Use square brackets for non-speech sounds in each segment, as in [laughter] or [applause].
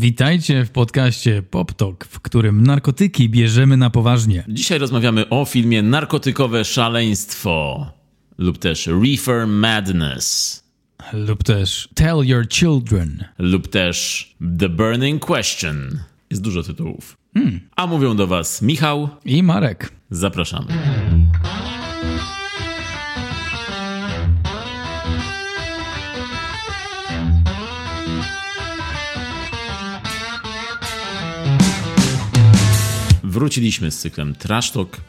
Witajcie w podcaście Pop Talk, w którym narkotyki bierzemy na poważnie. Dzisiaj rozmawiamy o filmie Narkotykowe Szaleństwo lub też Reefer Madness Lub też Tell Your Children. lub też The Burning Question. Jest dużo tytułów. A mówią do Was Michał. I Marek. Zapraszamy. Wróciliśmy z cyklem Trash Talk,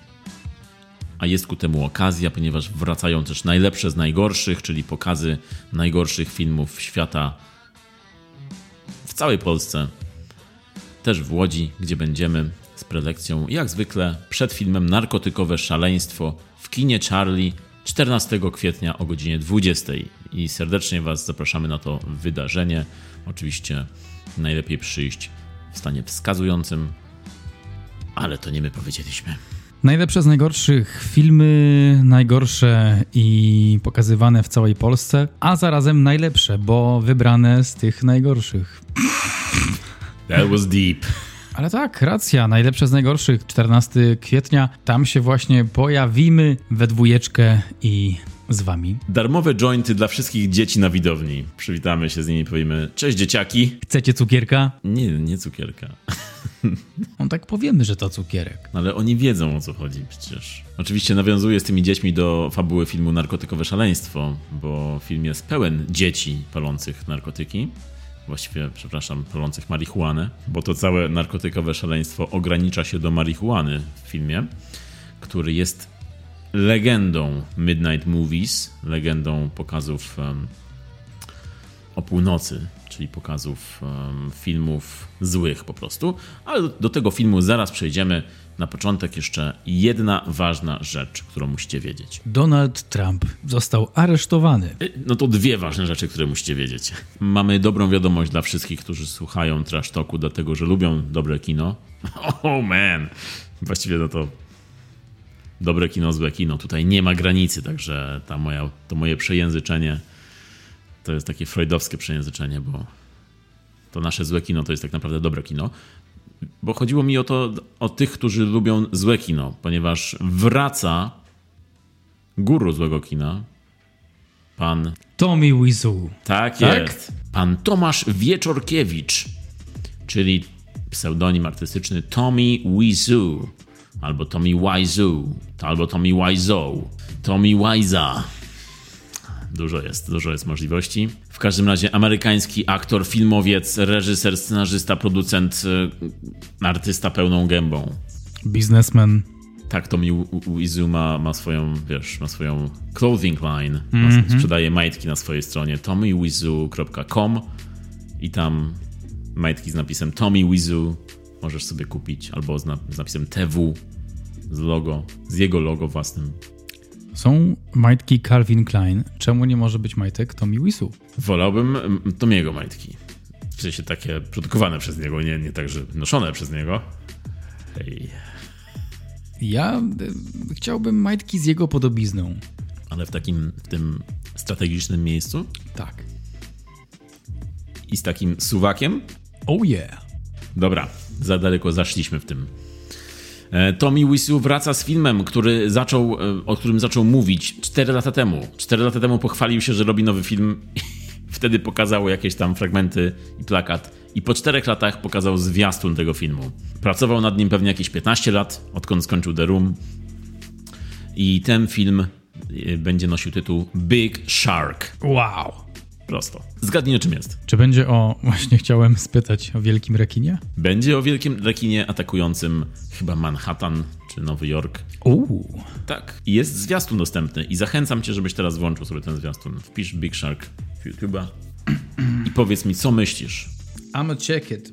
a jest ku temu okazja, ponieważ wracają też najlepsze z najgorszych, czyli pokazy najgorszych filmów świata w całej Polsce. Też w Łodzi, gdzie będziemy z prelekcją, jak zwykle, przed filmem Narkotykowe Szaleństwo w kinie Charlie 14 kwietnia o godzinie 20. I serdecznie Was zapraszamy na to wydarzenie. Oczywiście najlepiej przyjść w stanie wskazującym, ale to nie my powiedzieliśmy. Najlepsze z najgorszych filmy, najgorsze i pokazywane w całej Polsce, a zarazem najlepsze, bo wybrane z tych najgorszych. That was deep. Ale tak, racja, najlepsze z najgorszych, 14 kwietnia, tam się właśnie pojawimy we dwójeczkę i z wami. Darmowe jointy dla wszystkich dzieci na widowni. Przywitamy się z nimi, powiemy cześć dzieciaki. Chcecie cukierka? Nie, nie cukierka. [laughs] On tak powiemy, że to cukierek. No ale oni wiedzą o co chodzi przecież. Oczywiście nawiązuję z tymi dziećmi do fabuły filmu Narkotykowe Szaleństwo, bo film jest pełen dzieci palących narkotyki. Właściwie, przepraszam, palących marihuanę, bo to całe narkotykowe szaleństwo ogranicza się do marihuany w filmie, który jest legendą Midnight Movies, legendą pokazów em, o północy, czyli pokazów em, filmów złych po prostu. Ale do, do tego filmu zaraz przejdziemy. Na początek jeszcze jedna ważna rzecz, którą musicie wiedzieć. Donald Trump został aresztowany. Y, No to dwie ważne rzeczy, które musicie wiedzieć. Mamy dobrą wiadomość dla wszystkich, którzy słuchają Trash Talku, dlatego że lubią dobre kino. [laughs] Oh man! Właściwie no to dobre kino, złe kino. Tutaj nie ma granicy, także ta moja, to moje przejęzyczenie to jest takie freudowskie przejęzyczenie, bo to nasze złe kino to jest tak naprawdę dobre kino. Bo chodziło mi o to, o tych, którzy lubią złe kino, ponieważ wraca guru złego kina, pan Tommy Wiseau. tak, Tak? jest. Pan Tomasz Wieczorkiewicz, czyli pseudonim artystyczny Tommy Wizu, albo Tommy Wizu, albo Tommy Wizo, Tommy Wiza. Dużo jest, dużo jest możliwości. W każdym razie amerykański aktor, filmowiec, reżyser, scenarzysta, producent, y, artysta pełną gębą. Biznesmen. Tak, Tommy Wizu ma, ma swoją, wiesz, ma swoją clothing line. Ma, Sprzedaje majtki na swojej stronie tommywizu.com i tam majtki z napisem Tommy Wizu możesz sobie kupić, albo z, na, z napisem TW, z logo, z jego logo własnym. Są majtki Calvin Klein. Czemu nie może być majtek Tommy Wiseau? Wolałbym mm, Tomiego majtki. W sensie takie produkowane przez niego, nie, nie tak, że noszone przez niego. Hej. Ja y, chciałbym majtki z jego podobizną. Ale w takim, w tym strategicznym miejscu Tak. i z takim suwakiem, Oh yeah. Dobra, za daleko zaszliśmy w tym. E, Tommy Wiseau wraca z filmem, który zaczął, e, o którym zaczął mówić 4 lata temu. 4 lata temu pochwalił się, że robi nowy film. [laughs] Wtedy pokazało jakieś tam fragmenty i plakat. I po 4 latach pokazał zwiastun tego filmu. Pracował nad nim pewnie jakieś 15 lat, odkąd skończył The Room. I ten film e, będzie nosił tytuł Big Shark. Wow. Prosto. Zgadnij o czym jest. Czy będzie o... Właśnie chciałem spytać o wielkim rekinie? Będzie o wielkim rekinie atakującym chyba Manhattan czy Nowy Jork. Uuu. Tak. I jest zwiastun dostępny i zachęcam cię, żebyś teraz włączył sobie ten zwiastun. Wpisz Big Shark w YouTube'a i powiedz mi, co myślisz. I'm check it.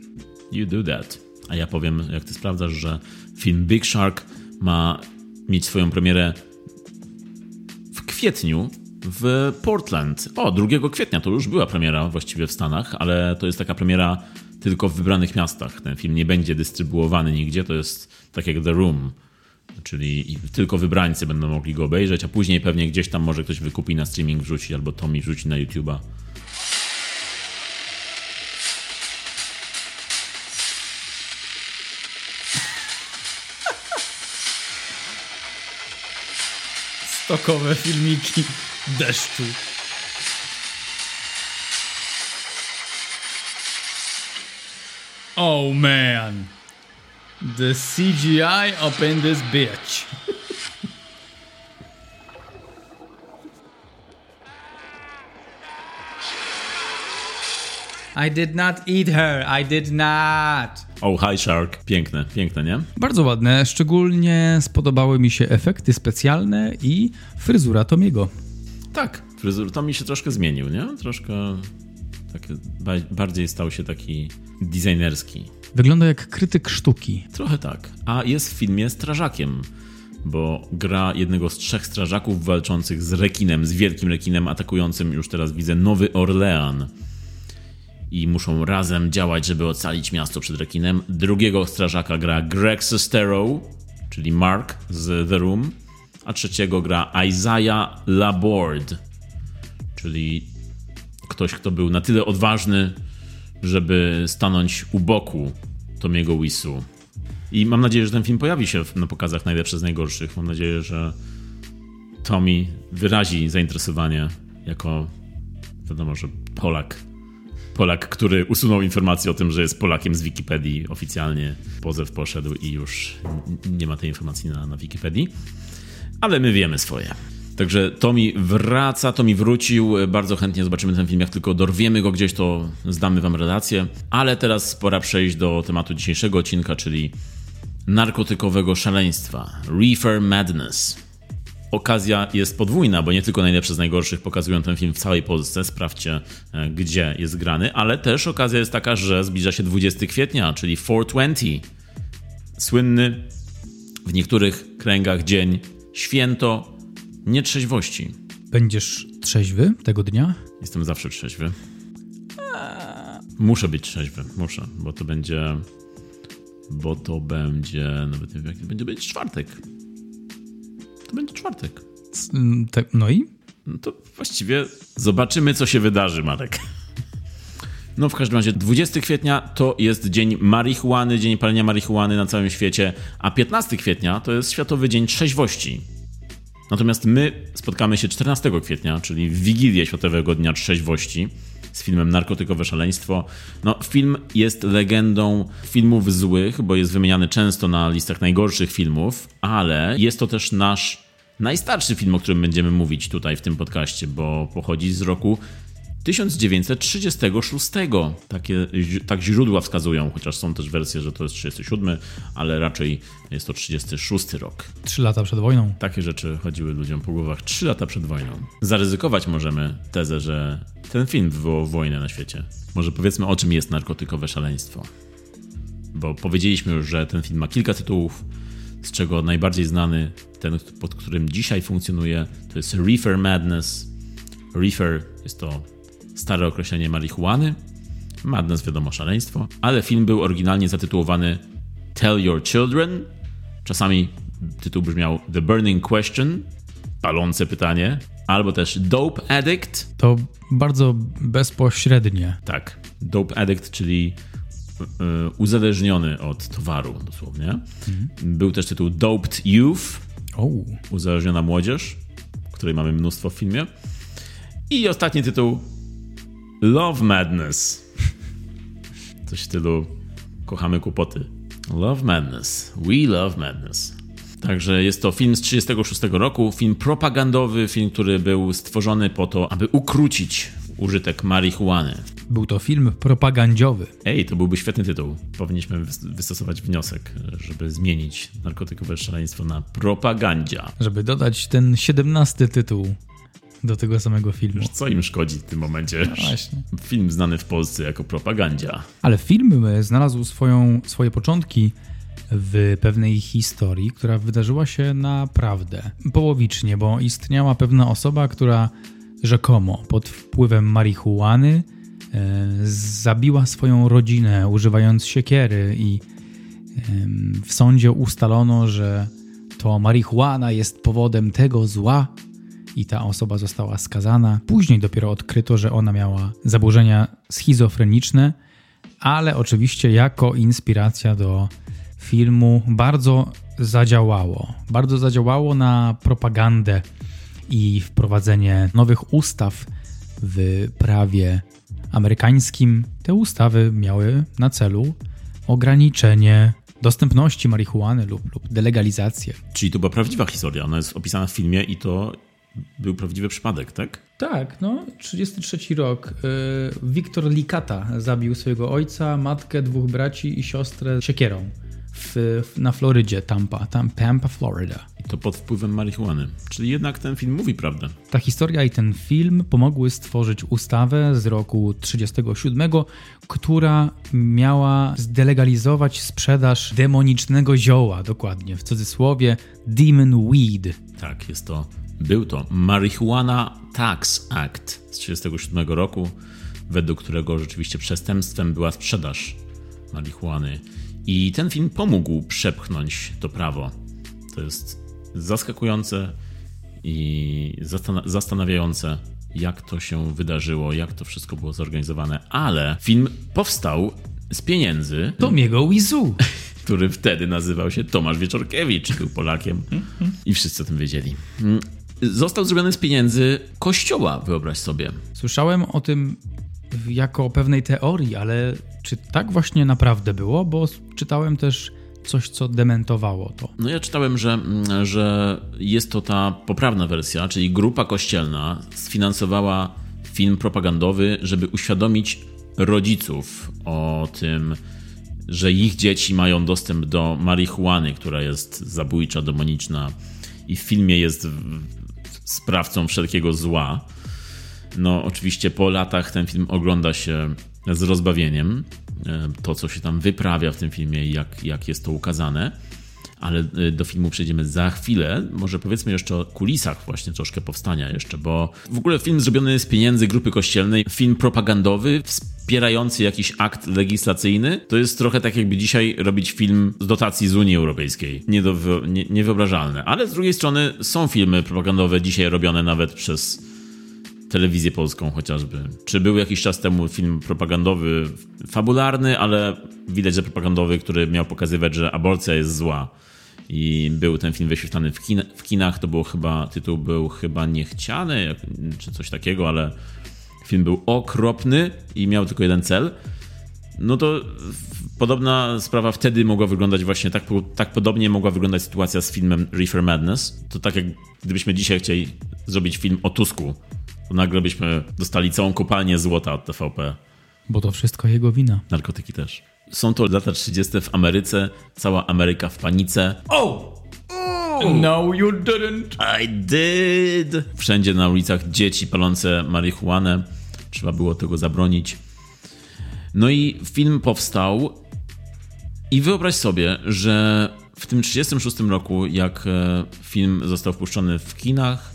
You do that. A ja powiem, jak ty sprawdzasz, że film Big Shark ma mieć swoją premierę w kwietniu w Portland. O, 2 kwietnia to już była premiera właściwie w Stanach, ale to jest taka premiera tylko w wybranych miastach. Ten film nie będzie dystrybuowany nigdzie, to jest tak jak The Room, czyli tylko wybrańcy będą mogli go obejrzeć, a później pewnie gdzieś tam może ktoś wykupi na streaming wrzuci, albo Tommy wrzuci na YouTube'a. Stokowe filmiki deszczu. Oh man. The CGI up in this bitch. I did not eat her. I did not. Oh, Hi Shark. Piękne, piękne, nie? Bardzo ładne. Szczególnie spodobały mi się efekty specjalne i fryzura Tomiego. Tak, fryzur to mi się troszkę zmienił, nie? Troszkę taki, bardziej stał się taki designerski. Wygląda jak krytyk sztuki. Trochę tak. A jest w filmie strażakiem, bo gra jednego z trzech strażaków walczących z rekinem, z wielkim rekinem atakującym, już teraz widzę, Nowy Orlean i muszą razem działać, żeby ocalić miasto przed rekinem. Drugiego strażaka gra Greg Sestero, czyli Mark z The Room, a trzeciego gra Isaiah Laborde, czyli ktoś, kto był na tyle odważny, żeby stanąć u boku Tomiego Wisu. I mam nadzieję, że ten film pojawi się na pokazach najlepsze z najgorszych. Mam nadzieję, że Tommy wyrazi zainteresowanie jako, wiadomo, że Polak Polak, który usunął informację o tym, że jest Polakiem z Wikipedii oficjalnie. Pozew poszedł i już nie ma tej informacji na, na Wikipedii. Ale my wiemy swoje. Także Tomi wraca, Tomi wrócił. Bardzo chętnie zobaczymy ten film. Jak tylko dorwiemy go gdzieś, to zdamy wam relację. Ale teraz pora przejść do tematu dzisiejszego odcinka, czyli narkotykowego szaleństwa. Reefer Madness okazja jest podwójna, bo nie tylko najlepsze z najgorszych pokazują ten film w całej Polsce, sprawdźcie e, gdzie jest grany, ale też okazja jest taka, że zbliża się 20 kwietnia, czyli 420. Słynny w niektórych kręgach dzień święto nietrzeźwości. Będziesz trzeźwy tego dnia? Jestem zawsze trzeźwy. Muszę być trzeźwy, muszę, bo to będzie bo to będzie nawet nie wiem, jak będzie być czwartek. To będzie czwartek. No i? No to właściwie zobaczymy, co się wydarzy, Marek. No w każdym razie 20 kwietnia to jest dzień marihuany, dzień palenia marihuany na całym świecie, a 15 kwietnia to jest Światowy Dzień Trzeźwości. Natomiast my spotkamy się 14 kwietnia, czyli w Wigilię Światowego Dnia Trzeźwości z filmem Narkotykowe Szaleństwo. No, film jest legendą filmów złych, bo jest wymieniany często na listach najgorszych filmów, ale jest to też nasz najstarszy film, o którym będziemy mówić tutaj w tym podcaście, bo pochodzi z roku 1936. Takie, tak źródła wskazują, chociaż są też wersje, że to jest 37, ale raczej jest to 36 rok. Trzy lata przed wojną. Takie rzeczy chodziły ludziom po głowach trzy lata przed wojną. Zaryzykować możemy tezę, że ten film wywołał wojnę na świecie. Może powiedzmy o czym jest narkotykowe szaleństwo. Bo powiedzieliśmy już, że ten film ma kilka tytułów, z czego najbardziej znany, ten pod którym dzisiaj funkcjonuje, to jest Reefer Madness. Reefer jest to stare określenie marihuany. Madness wiadomo szaleństwo, ale film był oryginalnie zatytułowany Tell Your Children. Czasami tytuł brzmiał The Burning Question, palące pytanie, albo też Dope Addict. To bardzo bezpośrednie. Tak, Dope Addict, czyli yy, uzależniony od towaru dosłownie. Mhm. Był też tytuł Doped Youth, oh. uzależniona młodzież, której mamy mnóstwo w filmie. I ostatni tytuł Love Madness. Coś w stylu kochamy kłopoty. Love Madness. We Love Madness. Także jest to film z 1936 roku, film propagandowy, film, który był stworzony po to, aby ukrócić użytek marihuany. Był to film propagandziowy. Ej, to byłby świetny tytuł. Powinniśmy wystosować wniosek, żeby zmienić narkotykowe szaleństwo na propagandzia. Żeby dodać ten siedemnasty tytuł do tego samego filmu. Co im szkodzi w tym momencie? No właśnie. Film znany w Polsce jako propagandzia. Ale film znalazł swoją, swoje początki w pewnej historii, która wydarzyła się naprawdę połowicznie, bo istniała pewna osoba, która rzekomo pod wpływem marihuany e, zabiła swoją rodzinę używając siekiery i e, w sądzie ustalono, że to marihuana jest powodem tego zła, i ta osoba została skazana. Później dopiero odkryto, że ona miała zaburzenia schizofreniczne, ale oczywiście jako inspiracja do filmu bardzo zadziałało. Bardzo zadziałało na propagandę i wprowadzenie nowych ustaw w prawie amerykańskim. Te ustawy miały na celu ograniczenie dostępności marihuany lub, lub delegalizację. Czyli to była prawdziwa historia. Ona jest opisana w filmie i to był prawdziwy przypadek, tak? Tak, no, 33 rok. Yy, Wiktor Likata zabił swojego ojca, matkę, dwóch braci i siostrę siekierą w, na Florydzie, Tampa, tam Tampa, Florida. To pod wpływem marihuany. Czyli jednak ten film mówi prawdę. Ta historia i ten film pomogły stworzyć ustawę z roku 37, która miała zdelegalizować sprzedaż demonicznego zioła, dokładnie, w cudzysłowie Demon Weed. Tak, jest to był to Marihuana Tax Act z 1937 roku, według którego rzeczywiście przestępstwem była sprzedaż marihuany. I ten film pomógł przepchnąć to prawo. To jest zaskakujące i zastanawiające, jak to się wydarzyło, jak to wszystko było zorganizowane. Ale film powstał z pieniędzy. [laughs] Tomiego Wizu. Który wtedy nazywał się Tomasz Wieczorkiewicz, był Polakiem. I wszyscy o tym wiedzieli został zrobiony z pieniędzy kościoła, wyobraź sobie. Słyszałem o tym jako o pewnej teorii, ale czy tak właśnie naprawdę było? Bo czytałem też coś, co dementowało to. No ja czytałem, że, że jest to ta poprawna wersja, czyli grupa kościelna sfinansowała film propagandowy, żeby uświadomić rodziców o tym, że ich dzieci mają dostęp do marihuany, która jest zabójcza, demoniczna i w filmie jest sprawcą wszelkiego zła. No, oczywiście po latach ten film ogląda się z rozbawieniem. E, to, co się tam wyprawia w tym filmie i jak, jak jest to ukazane. Ale e, do filmu przejdziemy za chwilę. Może powiedzmy jeszcze o kulisach właśnie troszkę powstania jeszcze, bo w ogóle film zrobiony z pieniędzy grupy kościelnej, film propagandowy, wspierający jakiś akt legislacyjny, to jest trochę tak jakby dzisiaj robić film z dotacji z Unii Europejskiej. Nie do, nie, niewyobrażalne. Ale z drugiej strony są filmy propagandowe dzisiaj robione nawet przez telewizję polską chociażby. Czy był jakiś czas temu film propagandowy, fabularny, ale widać, że propagandowy, który miał pokazywać, że aborcja jest zła. I był ten film wyświetlany w, kin w kinach, to było chyba, tytuł był chyba Niechciany, czy coś takiego, ale film był okropny i miał tylko jeden cel, no to podobna sprawa wtedy mogła wyglądać właśnie tak, tak podobnie mogła wyglądać sytuacja z filmem Reefer Madness. To tak jak gdybyśmy dzisiaj chcieli zrobić film o Tusku, to nagle byśmy dostali całą kopalnię złota od TVP. Bo to wszystko jego wina. Narkotyki też. Są to lata 30. w Ameryce, cała Ameryka w panice. Oh! No, you didn't. I did. Wszędzie na ulicach dzieci palące marihuanę. Trzeba było tego zabronić. No i film powstał. I wyobraź sobie, że w tym 36 roku, jak e, film został wpuszczony w kinach,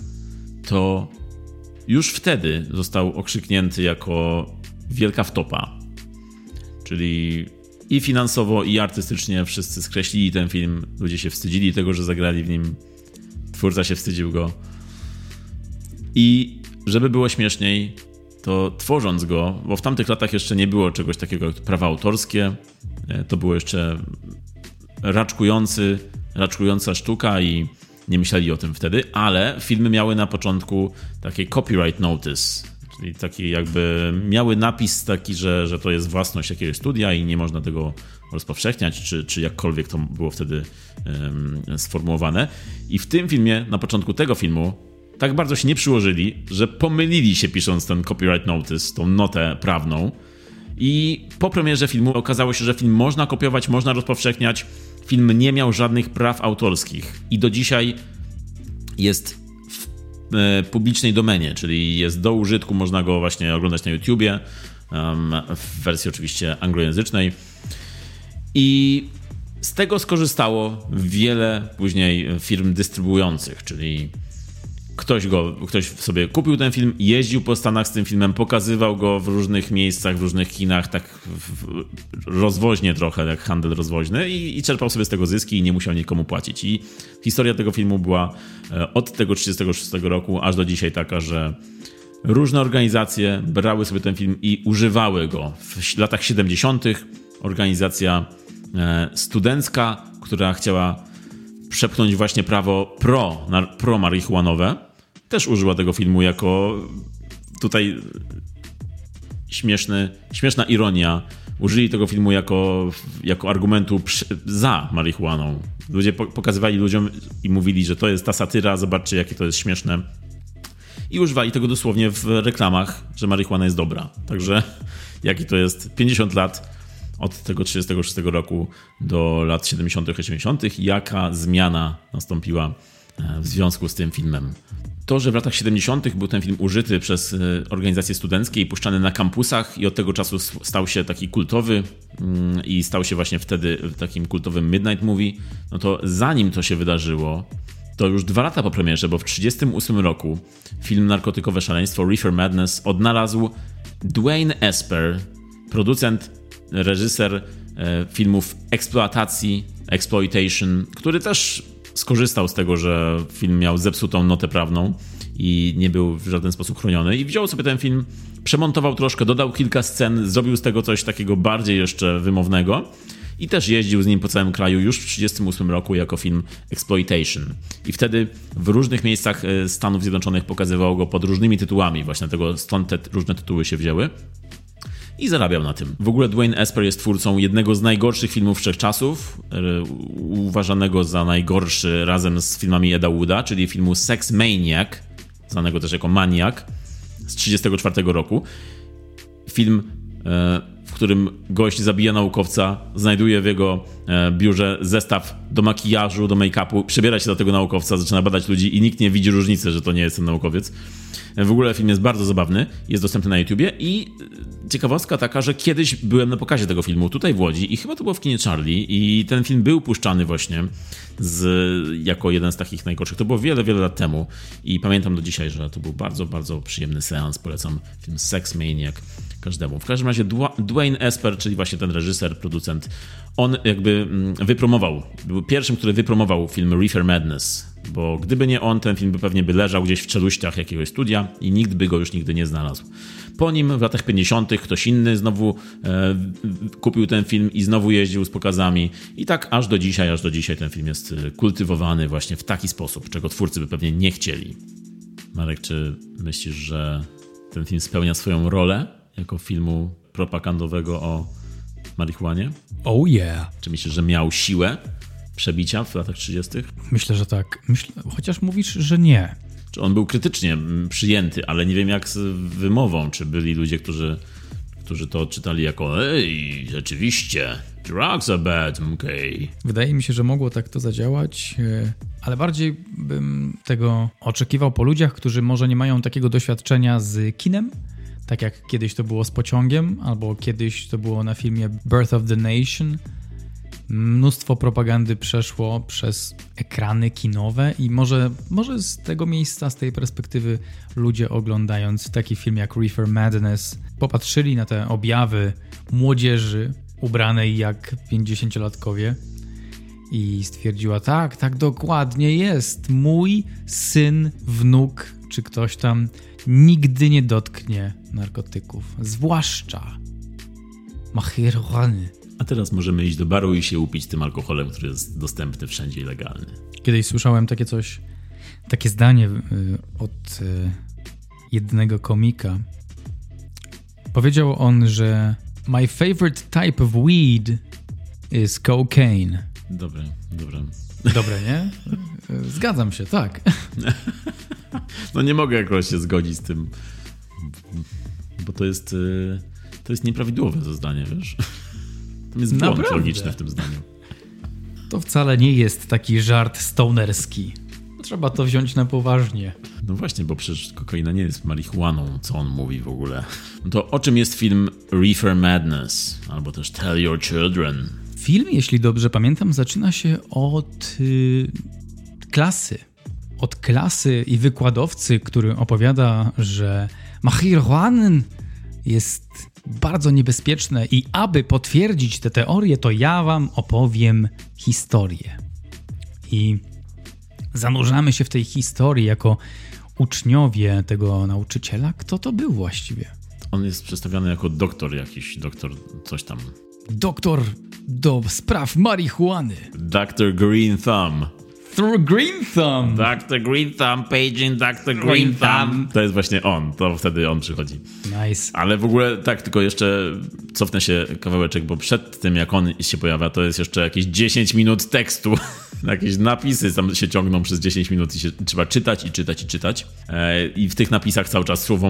to już wtedy został okrzyknięty jako wielka wtopa. Czyli i finansowo, i artystycznie wszyscy skreślili ten film. Ludzie się wstydzili tego, że zagrali w nim. Twórca się wstydził go. I żeby było śmieszniej, to tworząc go, bo w tamtych latach jeszcze nie było czegoś takiego jak prawa autorskie, e, to było jeszcze raczkujący, raczkująca sztuka i nie myśleli o tym wtedy, ale filmy miały na początku takie copyright notice, czyli taki jakby miały napis taki, że, że to jest własność jakiegoś studia i nie można tego rozpowszechniać, czy, czy jakkolwiek to było wtedy um, sformułowane. I w tym filmie, na początku tego filmu, tak bardzo się nie przyłożyli, że pomylili się pisząc ten copyright notice, tą notę prawną. I po premierze filmu okazało się, że film można kopiować, można rozpowszechniać. Film nie miał żadnych praw autorskich i do dzisiaj jest w e, publicznej domenie, czyli jest do użytku, można go właśnie oglądać na YouTubie, w wersji oczywiście anglojęzycznej. I z tego skorzystało wiele później firm dystrybuujących, czyli ktoś go, ktoś sobie kupił ten film, jeździł po Stanach z tym filmem, pokazywał go w różnych miejscach, w różnych kinach, tak rozwoźnie trochę, jak handel rozwoźny i, i czerpał sobie z tego zyski i nie musiał nikomu płacić. I historia tego filmu była e, od tego 36 roku aż do dzisiaj taka, że różne organizacje brały sobie ten film i używały go. W latach 70. organizacja e, studencka, która chciała przepchnąć właśnie prawo pro, pro marihuanowe, też użyła tego filmu jako tutaj śmieszny, śmieszna ironia. Użyli tego filmu jako, jako argumentu przy, za marihuaną. Ludzie po, pokazywali ludziom i mówili, że to jest ta satyra, zobaczcie jakie to jest śmieszne. I używali tego dosłownie w reklamach, że marihuana jest dobra. Także jaki to jest 50 lat od tego 36 roku do lat 70., 80., jaka zmiana nastąpiła e, w związku z tym filmem. To, że w latach 70. był ten film użyty przez e, organizacje studenckie i puszczany na kampusach, i od tego czasu stał się taki kultowy mm, i stał się właśnie wtedy takim kultowym Midnight Movie, no to zanim to się wydarzyło, to już dwa lata po premierze, bo w 1938 roku film Narkotykowe Szaleństwo Reefer Madness odnalazł Dwayne Esper, producent, reżyser e, filmów eksploatacji, exploitation, który też skorzystał z tego, że film miał zepsutą notę prawną i nie był w żaden sposób chroniony. I wziął sobie ten film, przemontował troszkę, dodał kilka scen, zrobił z tego coś takiego bardziej jeszcze wymownego i też jeździł z nim po całym kraju już w 1938 roku jako film Exploitation. I wtedy w różnych miejscach e, Stanów Zjednoczonych pokazywało go pod różnymi tytułami, właśnie dlatego stąd te różne tytuły się wzięły i zarabiał na tym. W ogóle Dwayne Esper jest twórcą jednego z najgorszych filmów wszechczasów, e, uważanego za najgorszy razem z filmami Eda Wooda, czyli filmu Sex Maniac, znanego też jako Maniak z 1934 roku. Film e, w którym gość zabija naukowca, znajduje w jego e, biurze zestaw do makijażu, do make-upu, przebiera się do tego naukowca, zaczyna badać ludzi i nikt nie widzi różnicy, że to nie jest ten naukowiec. W ogóle film jest bardzo zabawny, jest dostępny na YouTubie i ciekawostka taka, że kiedyś byłem na pokazie tego filmu tutaj w Łodzi i chyba to było w kinie Charlie i ten film był puszczany właśnie z, jako jeden z takich najgorszych. To było wiele, wiele lat temu i pamiętam do dzisiaj, że to był bardzo, bardzo przyjemny seans. Polecam film Sex Maniac każdemu. W każdym razie Dwayne Esper, czyli właśnie ten reżyser, producent, on jakby mm, wypromował, był pierwszym, który wypromował film Reefer Madness, bo gdyby nie on, ten film by pewnie by leżał gdzieś w czeluściach jakiegoś studia i nikt by go już nigdy nie znalazł. Po nim w latach 50. ktoś inny znowu e, kupił ten film i znowu jeździł z pokazami. I tak aż do dzisiaj, aż do dzisiaj ten film jest e, kultywowany właśnie w taki sposób, czego twórcy by pewnie nie chcieli. Marek, czy myślisz, że ten film spełnia swoją rolę jako filmu propagandowego o marihuanie? Oh yeah. Czy myślisz, że miał siłę przebicia w latach 30.? Myślę, że tak. Myślę, chociaż mówisz, że nie. Czy on był krytycznie przyjęty, ale nie wiem jak z wymową. Czy byli ludzie, którzy, którzy to czytali jako ej, rzeczywiście, drugs are bad, okay. Wydaje mi się, że mogło tak to zadziałać, e, ale bardziej bym tego oczekiwał po ludziach, którzy może nie mają takiego doświadczenia z kinem, tak jak kiedyś to było z pociągiem, albo kiedyś to było na filmie Birth of the Nation. Mnóstwo propagandy przeszło przez ekrany kinowe i może, może z tego miejsca, z tej perspektywy ludzie oglądając taki film jak Reefer Madness popatrzyli na te objawy młodzieży ubranej jak 50-latkowie i stwierdziła tak, tak dokładnie jest. Mój syn, wnuk czy ktoś tam nigdy nie dotknie narkotyków, zwłaszcza marihuany. A teraz możemy iść do baru i się upić tym alkoholem, który jest dostępny wszędzie i legalny. Kiedyś słyszałem takie coś, takie zdanie y, od y, jednego komika. Powiedział on, że My favorite type of weed is cocaine. Dobre, dobre. Dobre, nie? [laughs] Zgadzam się, tak. No nie mogę jakoś się zgodzić z tym, bo to jest, y, to jest nieprawidłowe to zdanie, wiesz? Tam jest błąd Naprawdę? logiczny w tym zdaniu. To wcale nie jest taki żart stonerski. Trzeba to wziąć na poważnie. No właśnie, bo przecież kokaina nie jest marihuaną, co on mówi w ogóle. No to o czym jest film Reefer Madness, albo też Tell Your Children? Film, jeśli dobrze pamiętam, zaczyna się od y, klasy od klasy i wykładowcy, który opowiada, że marihuana jest bardzo niebezpieczne i aby potwierdzić tę teorię, to ja wam opowiem historię. I zanurzamy się w tej historii jako uczniowie tego nauczyciela. Kto to był właściwie? On jest przedstawiany jako doktor jakiś, doktor coś tam. Doktor do spraw marihuany. Dr. Green Thumb. Dr. Green Thumb. Dr. Green Thumb, paging Dr. Green, Green Thumb. Thumb. To jest właśnie on, to wtedy on przychodzi. Nice. Ale w ogóle tak, tylko jeszcze cofnę się kawałeczek, bo przed tym jak on się pojawia, to jest jeszcze jakieś 10 minut tekstu. [laughs] jakieś napisy tam się ciągną przez 10 minut i się trzeba czytać i czytać i czytać. E, I w tych napisach cały czas słowo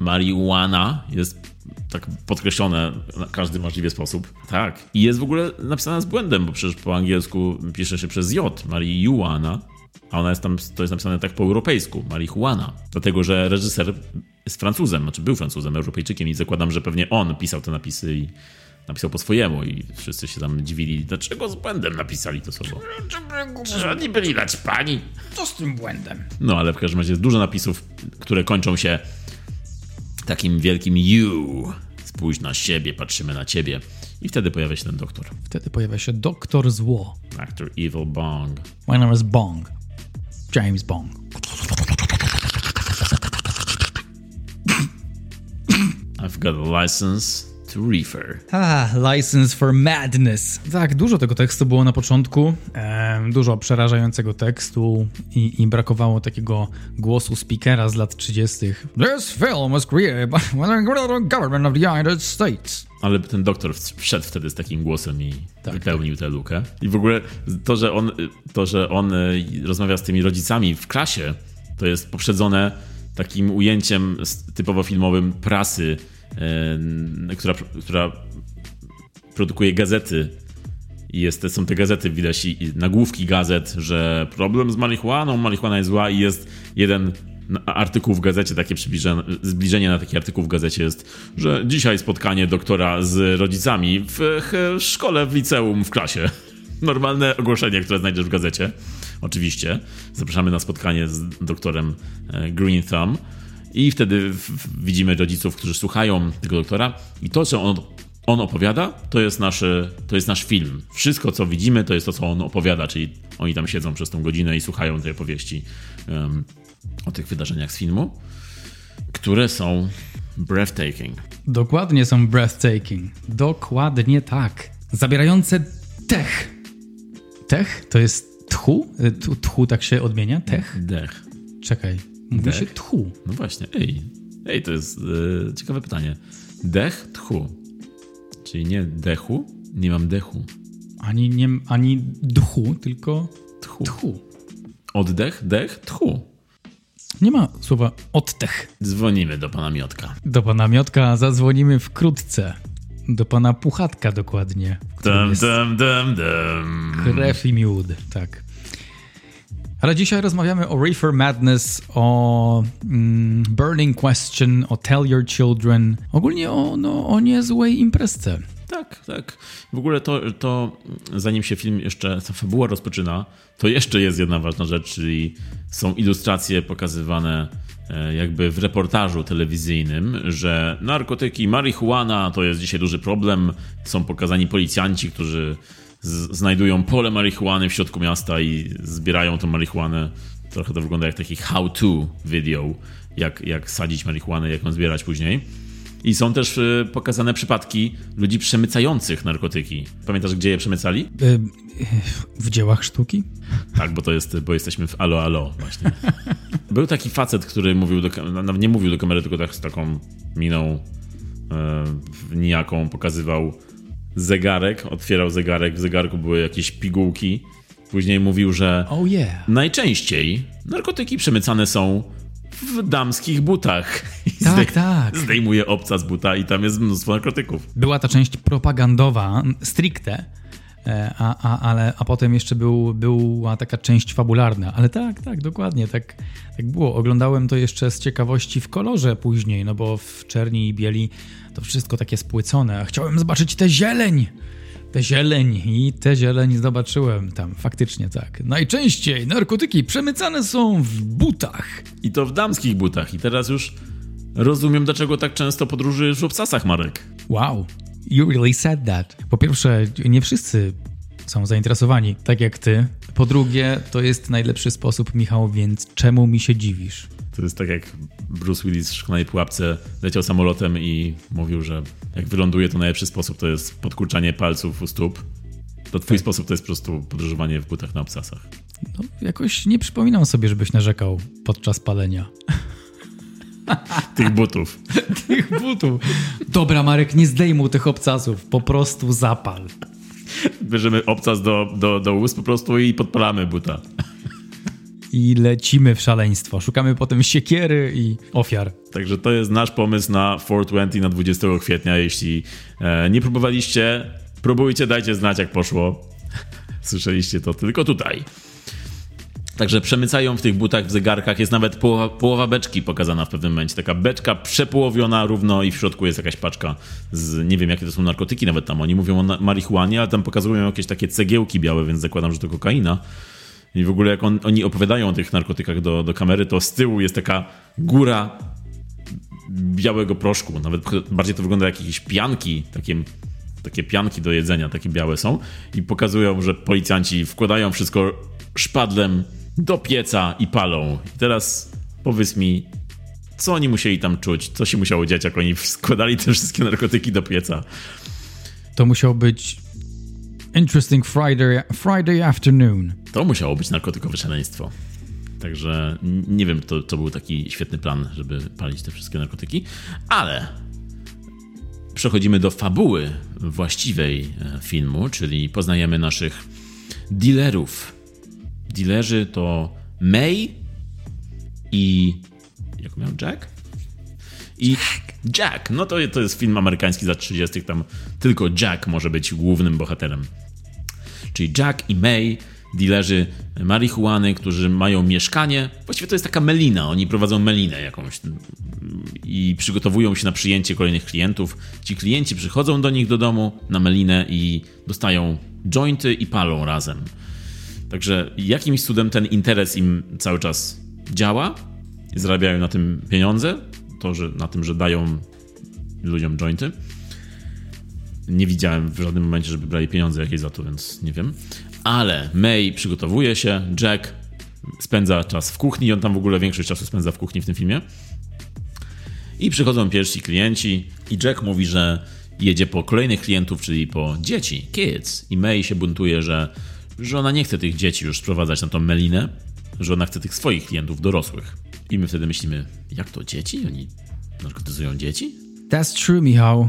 marihuana jest tak podkreślone na każdy możliwy sposób. Tak. I jest w ogóle napisane z błędem, bo przecież po angielsku pisze się przez J, marihuana, a ona jest tam, to jest napisane tak po europejsku, marihuana. Dlatego, że reżyser jest Francuzem, znaczy był Francuzem, Europejczykiem i zakładam, że pewnie on pisał te napisy i napisał po swojemu i wszyscy się tam dziwili, dlaczego z błędem napisali to słowo. Czy oni byli pani? Co z tym błędem? No, ale w każdym razie jest dużo napisów, które kończą się takim wielkim you. Spójrz na siebie, patrzymy na ciebie. I wtedy pojawia się ten doktor. Wtedy pojawia się doktor zło. Actor Evil Bong. My name is Bong. James Bong. I've got a license to refer. Ah, license for madness. Tak, dużo tego tekstu było na początku, e, dużo przerażającego tekstu i, i, brakowało takiego głosu speakera z lat 30. This film was created by [laughs] the government of the United States. Ale ten doktor wszedł wtedy z takim głosem i tak, wypełnił tę lukę. I w ogóle to, że on, to, że on e, rozmawia z tymi rodzicami w klasie, to jest poprzedzone takim ujęciem typowo filmowym prasy która, która produkuje gazety i jest, są te gazety, widać i nagłówki gazet, że problem z marihuaną, marihuana jest zła i jest jeden artykuł w gazecie, takie zbliżenie na taki artykuł w gazecie jest, że dzisiaj spotkanie doktora z rodzicami w szkole, w liceum, w klasie. [laughs] Normalne ogłoszenie, które znajdziesz w gazecie. Oczywiście. Zapraszamy na spotkanie z doktorem e, Green Thumb. I wtedy widzimy rodziców, którzy słuchają tego doktora i to, co on, on opowiada, to jest, nasz, to jest nasz film. Wszystko, co widzimy, to jest to, co on opowiada, czyli oni tam siedzą przez tą godzinę i słuchają tej opowieści um, o tych wydarzeniach z filmu, które są breathtaking. Dokładnie są breathtaking. Dokładnie tak. Zabierające tech. Tech? To jest tchu? Tchu tak się odmienia? Tech? Dech. Czekaj. Mówi Dech? się tchu. No właśnie, ej. Ej, to jest e, ciekawe pytanie. Dech, tchu. Czyli nie dechu, nie mam dechu. Ani, nie, ani dchu, tylko tchu. tchu. Oddech, dech, tchu. Nie ma słowa oddech. Dzwonimy do pana Miotka. Do pana Miotka zadzwonimy wkrótce. Do pana Puchatka dokładnie. Dum, dum, dum, dum. Krew i miód, tak. Ale dzisiaj rozmawiamy o Reefer Madness, o mm, Burning Question, o Tell Your Children, ogólnie o, no, o niezłej imprezce. Tak, tak. W ogóle to, to zanim się film jeszcze, ta fabuła rozpoczyna, to jeszcze jest jedna ważna rzecz, czyli są ilustracje pokazywane e, jakby w reportażu telewizyjnym, że narkotyki, marihuana to jest dzisiaj duży problem. Są pokazani policjanci, którzy znajdują pole marihuany w środku miasta i zbierają tą marihuanę. Trochę to wygląda jak taki how-to video, jak, jak sadzić marihuanę, jak ją zbierać później. I są też y, pokazane przypadki ludzi przemycających narkotyki. Pamiętasz, gdzie je przemycali? W dziełach sztuki? Tak, bo to jest, bo jesteśmy w Alo Alo właśnie. [laughs] Był taki facet, który mówił do nawet nie mówił do kamery, tylko tak z taką miną e, nijaką pokazywał zegarek, otwierał zegarek, w zegarku były jakieś pigułki. Później mówił, że oh yeah. najczęściej narkotyki przemycane są w damskich butach. I tak, zdej tak. Zdejmuje obca z buta i tam jest mnóstwo narkotyków. Była ta część propagandowa, stricte, e, a, a, ale, a potem jeszcze był, była taka część fabularna. Ale tak, tak, dokładnie, tak, tak było. Oglądałem to jeszcze z ciekawości w kolorze później, no bo w czerni i bieli to wszystko takie spłycone. Chciałem zobaczyć tę zieleń. Tę zieleń i tę zieleń zobaczyłem tam, faktycznie tak. Najczęściej narkotyki przemycane są w butach. I to w damskich butach. I teraz już rozumiem, dlaczego tak często podróżujesz w obcasach, Marek. Wow, you really said that. Po pierwsze, nie wszyscy są zainteresowani, tak jak ty. Po drugie, to jest najlepszy sposób, Michał, więc czemu mi się dziwisz? To jest tak jak Bruce Willis w szklanej pułapce leciał samolotem i mówił, że jak wyląduje, to najlepszy sposób to jest podkurczanie palców u stóp. To twój sposób to jest po prostu podróżowanie w butach na obcasach. No, jakoś nie przypominam sobie, żebyś narzekał podczas palenia. [laughs] Tych butów. [laughs] tych butów. Dobra, Marek, nie zdejmuj tych obcasów. Po prostu zapal. Bierzemy obcas do, do, do ust po prostu i podpalamy buta. I lecimy w szaleństwo. Szukamy potem siekiery i ofiar. Także to jest nasz pomysł na 420 na 20 kwietnia. Jeśli e, nie próbowaliście, próbujcie, dajcie znać jak poszło. [laughs] Słyszeliście to tylko tutaj. Także przemycają w tych butach, w zegarkach. Jest nawet połowa, połowa, beczki pokazana w pewnym momencie. Taka beczka przepołowiona równo i w środku jest jakaś paczka z, nie wiem jakie to są narkotyki nawet tam. Oni mówią o marihuanie, ale tam pokazują jakieś takie cegiełki białe, więc zakładam, że to kokaina. I w ogóle jak on, oni opowiadają o tych narkotykach do, do kamery, to z tyłu jest taka góra białego proszku. Nawet bardziej to wygląda jak jakieś pianki, takie, takie pianki do jedzenia, takie białe są. I pokazują, że policjanci wkładają wszystko szpadlem do pieca i palą. I teraz powiedz mi, co oni musieli tam czuć? Co się musiało dziać, jak oni składali te wszystkie narkotyki do pieca? To musiał być interesting Friday, Friday afternoon. To musiało być narkotykowe szaleństwo. Także nie wiem, to, to był taki świetny plan, żeby palić te wszystkie narkotyki, ale przechodzimy do fabuły właściwej e, filmu, czyli poznajemy naszych dealerów dealerzy to May i. Jak miał Jack? I Jack. No to, to jest film amerykański za 30. Tam tylko Jack może być głównym bohaterem. Czyli Jack i May, dealerzy marihuany, którzy mają mieszkanie. Właściwie to jest taka melina. Oni prowadzą melinę jakąś i przygotowują się na przyjęcie kolejnych klientów. Ci klienci przychodzą do nich do domu na melinę i dostają jointy i palą razem. Także jakimś cudem ten interes im cały czas działa, zarabiają na tym pieniądze, to, że na tym, że dają ludziom jointy. Nie widziałem w żadnym momencie, żeby brali pieniądze jakieś za to, więc nie wiem. Ale May przygotowuje się, Jack spędza czas w kuchni, on tam w ogóle większość czasu spędza w kuchni w tym filmie. I przychodzą pierwsi klienci i Jack mówi, że jedzie po kolejnych klientów, czyli po dzieci, kids. I May się buntuje, że że ona nie chce tych dzieci już sprowadzać na tą melinę, że ona chce tych swoich klientów dorosłych. I my wtedy myślimy, jak to dzieci? Oni narkotyzują dzieci? That's true, Michał.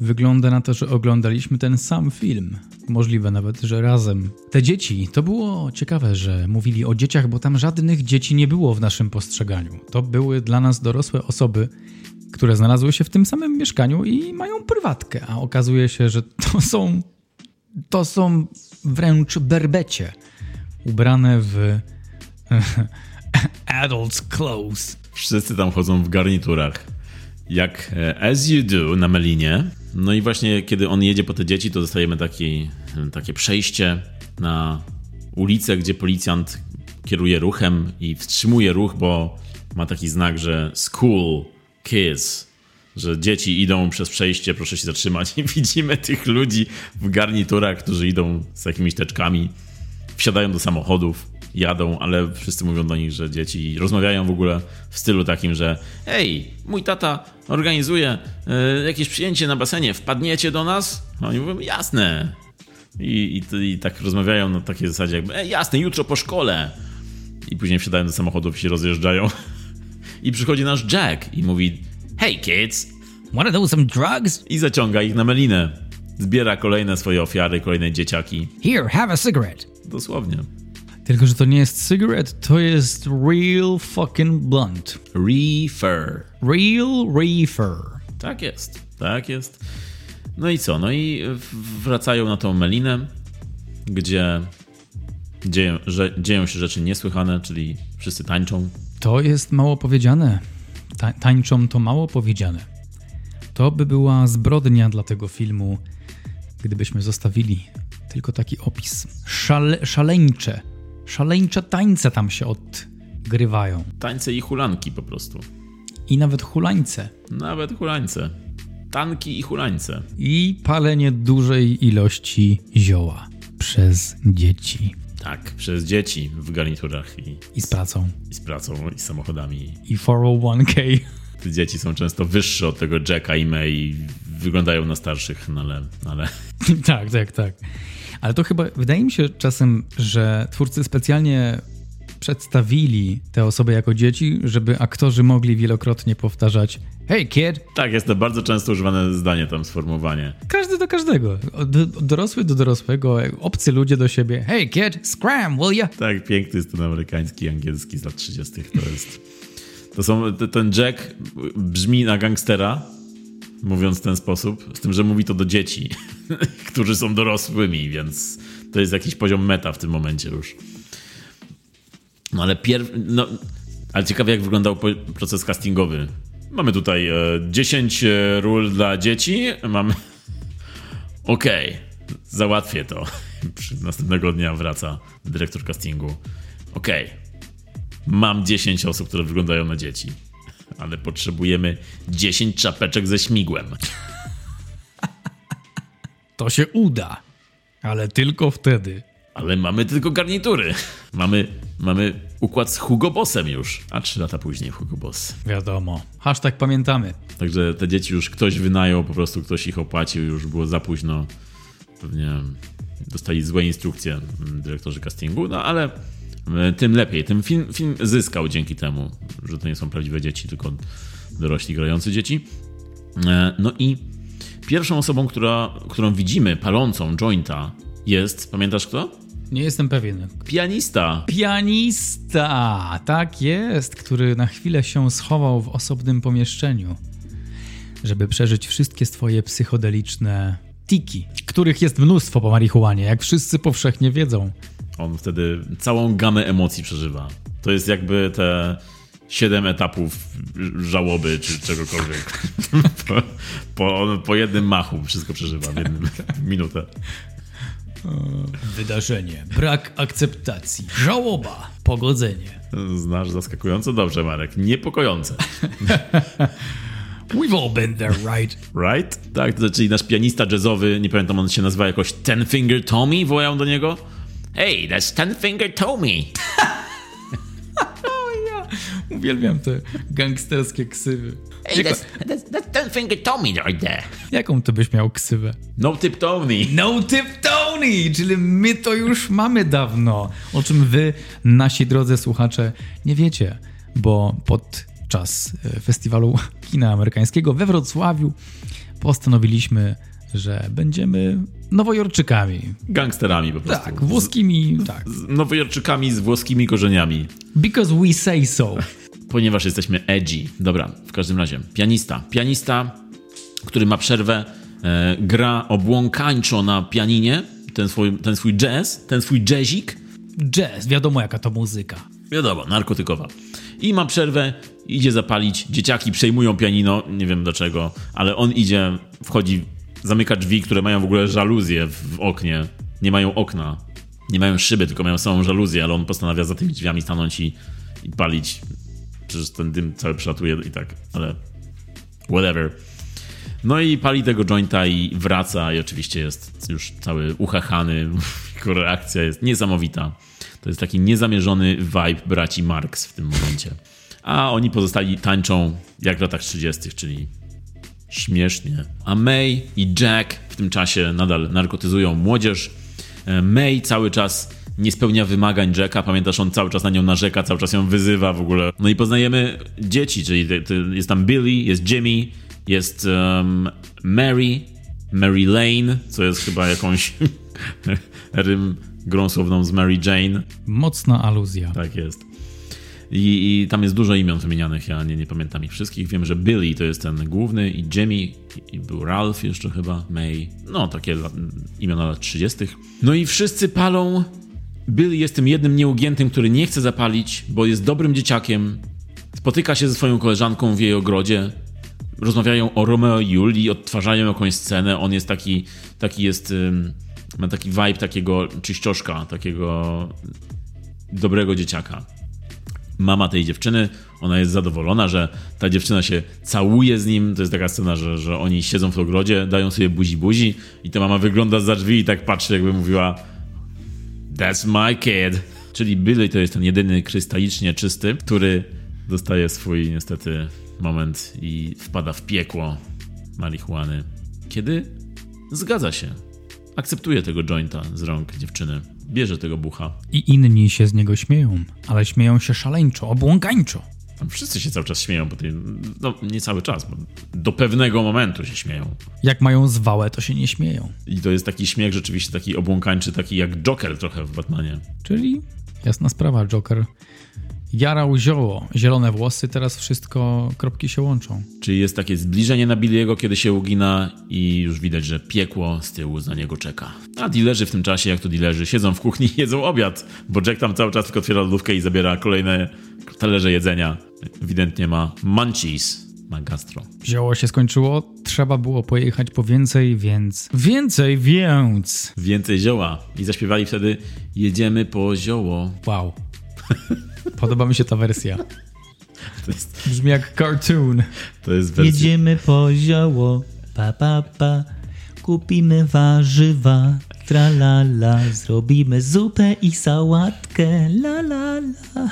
Wygląda na to, że oglądaliśmy ten sam film. Możliwe nawet, że razem. Te dzieci, to było ciekawe, że mówili o dzieciach, bo tam żadnych dzieci nie było w naszym postrzeganiu. To były dla nas dorosłe osoby, które znalazły się w tym samym mieszkaniu i mają prywatkę, a okazuje się, że to są to są wręcz berbecie, ubrane w [laughs] [laughs] adults clothes. Wszyscy tam chodzą w garniturach. Jak e, As You Do na Melinie. No i właśnie kiedy on jedzie po te dzieci, to dostajemy taki, takie przejście na ulicę, gdzie policjant kieruje ruchem i wstrzymuje ruch, bo ma taki znak, że school kids że dzieci idą przez przejście, proszę się zatrzymać i [laughs] widzimy tych ludzi w garniturach, którzy idą z jakimiś teczkami, wsiadają do samochodów, jadą, ale wszyscy mówią do nich, że dzieci rozmawiają w ogóle w stylu takim, że hej, mój tata organizuje y, jakieś przyjęcie na basenie, wpadniecie do nas? A oni mówią, jasne. I, i, I, tak rozmawiają na takiej zasadzie jakby, e, jasne, jutro po szkole. I później wsiadają do samochodów i się rozjeżdżają. [laughs] I przychodzi nasz Jack i mówi, Hey kids! Wanna do some drugs? I zaciąga ich na melinę. Zbiera kolejne swoje ofiary, kolejne dzieciaki. Here, have a cigarette. Dosłownie. Tylko, że to nie jest cigarette, to jest real fucking blunt. Reefer. Real reefer. Tak jest, tak jest. No i co? No i wracają na tą melinę, gdzie dzieją, że, dzieją się rzeczy niesłychane, czyli wszyscy tańczą. To jest mało powiedziane ta tańczą, to mało powiedziane. To by była zbrodnia dla tego filmu, gdybyśmy zostawili tylko taki opis. Szale, szaleńcze, szaleńcze tańce tam się odgrywają. Tańce i hulanki po prostu. I nawet hulańce. Nawet hulańce. Tanki i hulańce. I palenie dużej ilości zioła przez dzieci. Tak, przez dzieci w garniturach i, I z pracą. I z pracą, i z samochodami. I 401k. Te dzieci są często wyższe od tego Jacka i May i wyglądają na starszych, no ale... No ale... [laughs] tak, tak, tak. Ale to chyba, wydaje mi się czasem, że twórcy specjalnie przedstawili te osoby jako dzieci, żeby aktorzy mogli wielokrotnie powtarzać Hey kid! Tak, jest to bardzo często używane zdanie tam, sformułowanie. Każdy do każdego. Od, dorosły do dorosłego, obcy ludzie do siebie. Hey kid, scram, will ya? Tak, piękny jest ten amerykański, angielski z lat 30. To jest... To są, ten Jack brzmi na gangstera, mówiąc w ten sposób, z tym, że mówi to do dzieci, [laughs] którzy są dorosłymi, więc to jest jakiś poziom meta w tym momencie już. No ale pierw... No, ale ciekawie jak wyglądał proces castingowy. Mamy tutaj e, 10 e, ról dla dzieci. Mamy... [laughs] Okej, okay, załatwię to. [laughs] Następnego dnia wraca dyrektor castingu. Okej, okay. mam 10 osób, które wyglądają na dzieci. Ale potrzebujemy 10 czapeczek ze śmigłem. To się uda, ale tylko wtedy. Ale mamy tylko garnitury. Mamy, mamy układ z Hugo Bossem już, a trzy lata później Hugo Boss. Wiadomo. Hashtag pamiętamy. Także te dzieci już ktoś wynajął, po prostu ktoś ich opłacił, już było za późno. Pewnie dostali złe instrukcje mm, dyrektorzy castingu, no ale tym lepiej. Ten film, film zyskał dzięki temu, że to nie są prawdziwe dzieci, tylko dorośli grający dzieci. E, no i pierwszą osobą, która, którą widzimy palącą jointa jest, pamiętasz kto? Nie jestem pewien. Pianista. Pianista, tak jest, który na chwilę się schował w osobnym pomieszczeniu, żeby przeżyć wszystkie swoje psychodeliczne tiki, których jest mnóstwo po marihuanie, jak wszyscy powszechnie wiedzą. On wtedy całą gamę emocji przeżywa. To jest jakby te siedem etapów żałoby czy czegokolwiek. [laughs] po, po, po jednym machu wszystko przeżywa w jednym [laughs] minutę. Wydarzenie, brak akceptacji, żałoba, pogodzenie. Znasz zaskakująco dobrze, Marek. Niepokojące. [laughs] We've all been there, right? Right? Tak, to czyli nasz pianista jazzowy, nie pamiętam, on się nazywa jakoś Ten Finger Tommy, wołają do niego. Hey, that's Ten Finger Tommy. [laughs] Uwielbiam te gangsterskie ksywy. Hey, that's, that's, that's Ten Finger Tommy right there. Jaką to byś miał ksywę? No Tip Tony. No Tip Tony, czyli my to już mamy dawno. O czym wy, nasi drodzy słuchacze, nie wiecie, bo podczas e, festiwalu kina amerykańskiego we Wrocławiu postanowiliśmy, że będziemy nowojorczykami. Gangsterami po prostu. Tak, włoskimi, z, tak. Z nowojorczykami z włoskimi korzeniami. Because we say so. Ponieważ jesteśmy edgy. Dobra, w każdym razie. Pianista. Pianista, który ma przerwę, e, gra obłąkańczo na pianinie, ten swój, ten swój jazz, ten swój jazzik. Jazz, wiadomo jaka to muzyka. Wiadomo, narkotykowa. I ma przerwę, idzie zapalić, dzieciaki przejmują pianino, nie wiem dlaczego, ale on idzie, wchodzi, zamyka drzwi, które mają w ogóle żaluzję w oknie. Nie mają okna, nie mają szyby, tylko mają samą żaluzję, ale on postanawia za tymi drzwiami stanąć i, i palić. Przecież ten dym cały przelatuje i tak, ale whatever. No i pali tego jointa i wraca i oczywiście jest już cały uchachany. [laughs] Jego reakcja jest niesamowita. To jest taki niezamierzony vibe braci Marx w tym momencie. A oni pozostali tańczą jak w latach 30., czyli śmiesznie. A May i Jack w tym czasie nadal narkotyzują młodzież. E, May cały czas nie spełnia wymagań Jacka, pamiętasz, on cały czas na nią narzeka, cały czas ją wyzywa w ogóle. No i poznajemy dzieci, czyli jest tam Billy, jest Jimmy, jest um, Mary, Mary Lane, co jest chyba jakąś [laughs] rym grą słowną z Mary Jane. Mocna aluzja. Tak jest. I, I, tam jest dużo imion wymienianych, ja nie, nie pamiętam ich wszystkich. Wiem, że Billy to jest ten główny i Jimmy i był Ralph jeszcze chyba, May. No, takie imiona lat 30. No i wszyscy palą. Billy jest tym jednym nieugiętym, który nie chce zapalić, bo jest dobrym dzieciakiem. Spotyka się ze swoją koleżanką w jej ogrodzie. Rozmawiają o Romeo i Julii, odtwarzają jakąś scenę. On jest taki, taki jest, ma taki vibe takiego czyścioszka, takiego dobrego dzieciaka mama tej dziewczyny, ona jest zadowolona, że ta dziewczyna się całuje z nim. To jest taka scena, że, że oni siedzą w ogrodzie, dają sobie buzi buzi i ta mama wygląda za drzwi i tak patrzy, jakby mówiła That's my kid. Czyli Billy to jest ten jedyny krystalicznie czysty, który dostaje swój niestety moment i wpada w piekło marihuany. Kiedy zgadza się. akceptuje tego jointa z rąk dziewczyny. Bierze tego bucha. I inni się z niego śmieją, ale śmieją się szaleńczo, obłąkańczo. Tam wszyscy się cały czas śmieją, po tej, no nie cały czas, bo do pewnego momentu się śmieją. Jak mają zwałę, to się nie śmieją. I to jest taki śmiech rzeczywiście taki obłąkańczy, taki jak Joker trochę w Batmanie. Czyli jasna sprawa, Joker jarał zioło, zielone włosy, teraz wszystko, kropki się łączą. Czyli jest takie zbliżenie na Billiego, kiedy się ugina i już widać, że piekło z tyłu za niego czeka. A dealerzy w tym czasie, jak to dealerzy, siedzą w kuchni i jedzą obiad, bo Jack tam cały czas tylko otwiera lodówkę i zabiera kolejne talerze jedzenia. Ewidentnie ma munchies, ma gastro. Zioło się skończyło, trzeba było pojechać po więcej, więc... Więcej, więc... Więcej zioła. I zaśpiewali wtedy jedziemy po zioło. Wow. [laughs] Podoba mi się ta wersja. To jest, Brzmi jak cartoon. to jest wersja... Jedziemy po zioło, pa pa pa, kupimy warzywa, tra la la, zrobimy zupę i sałatkę, la la la.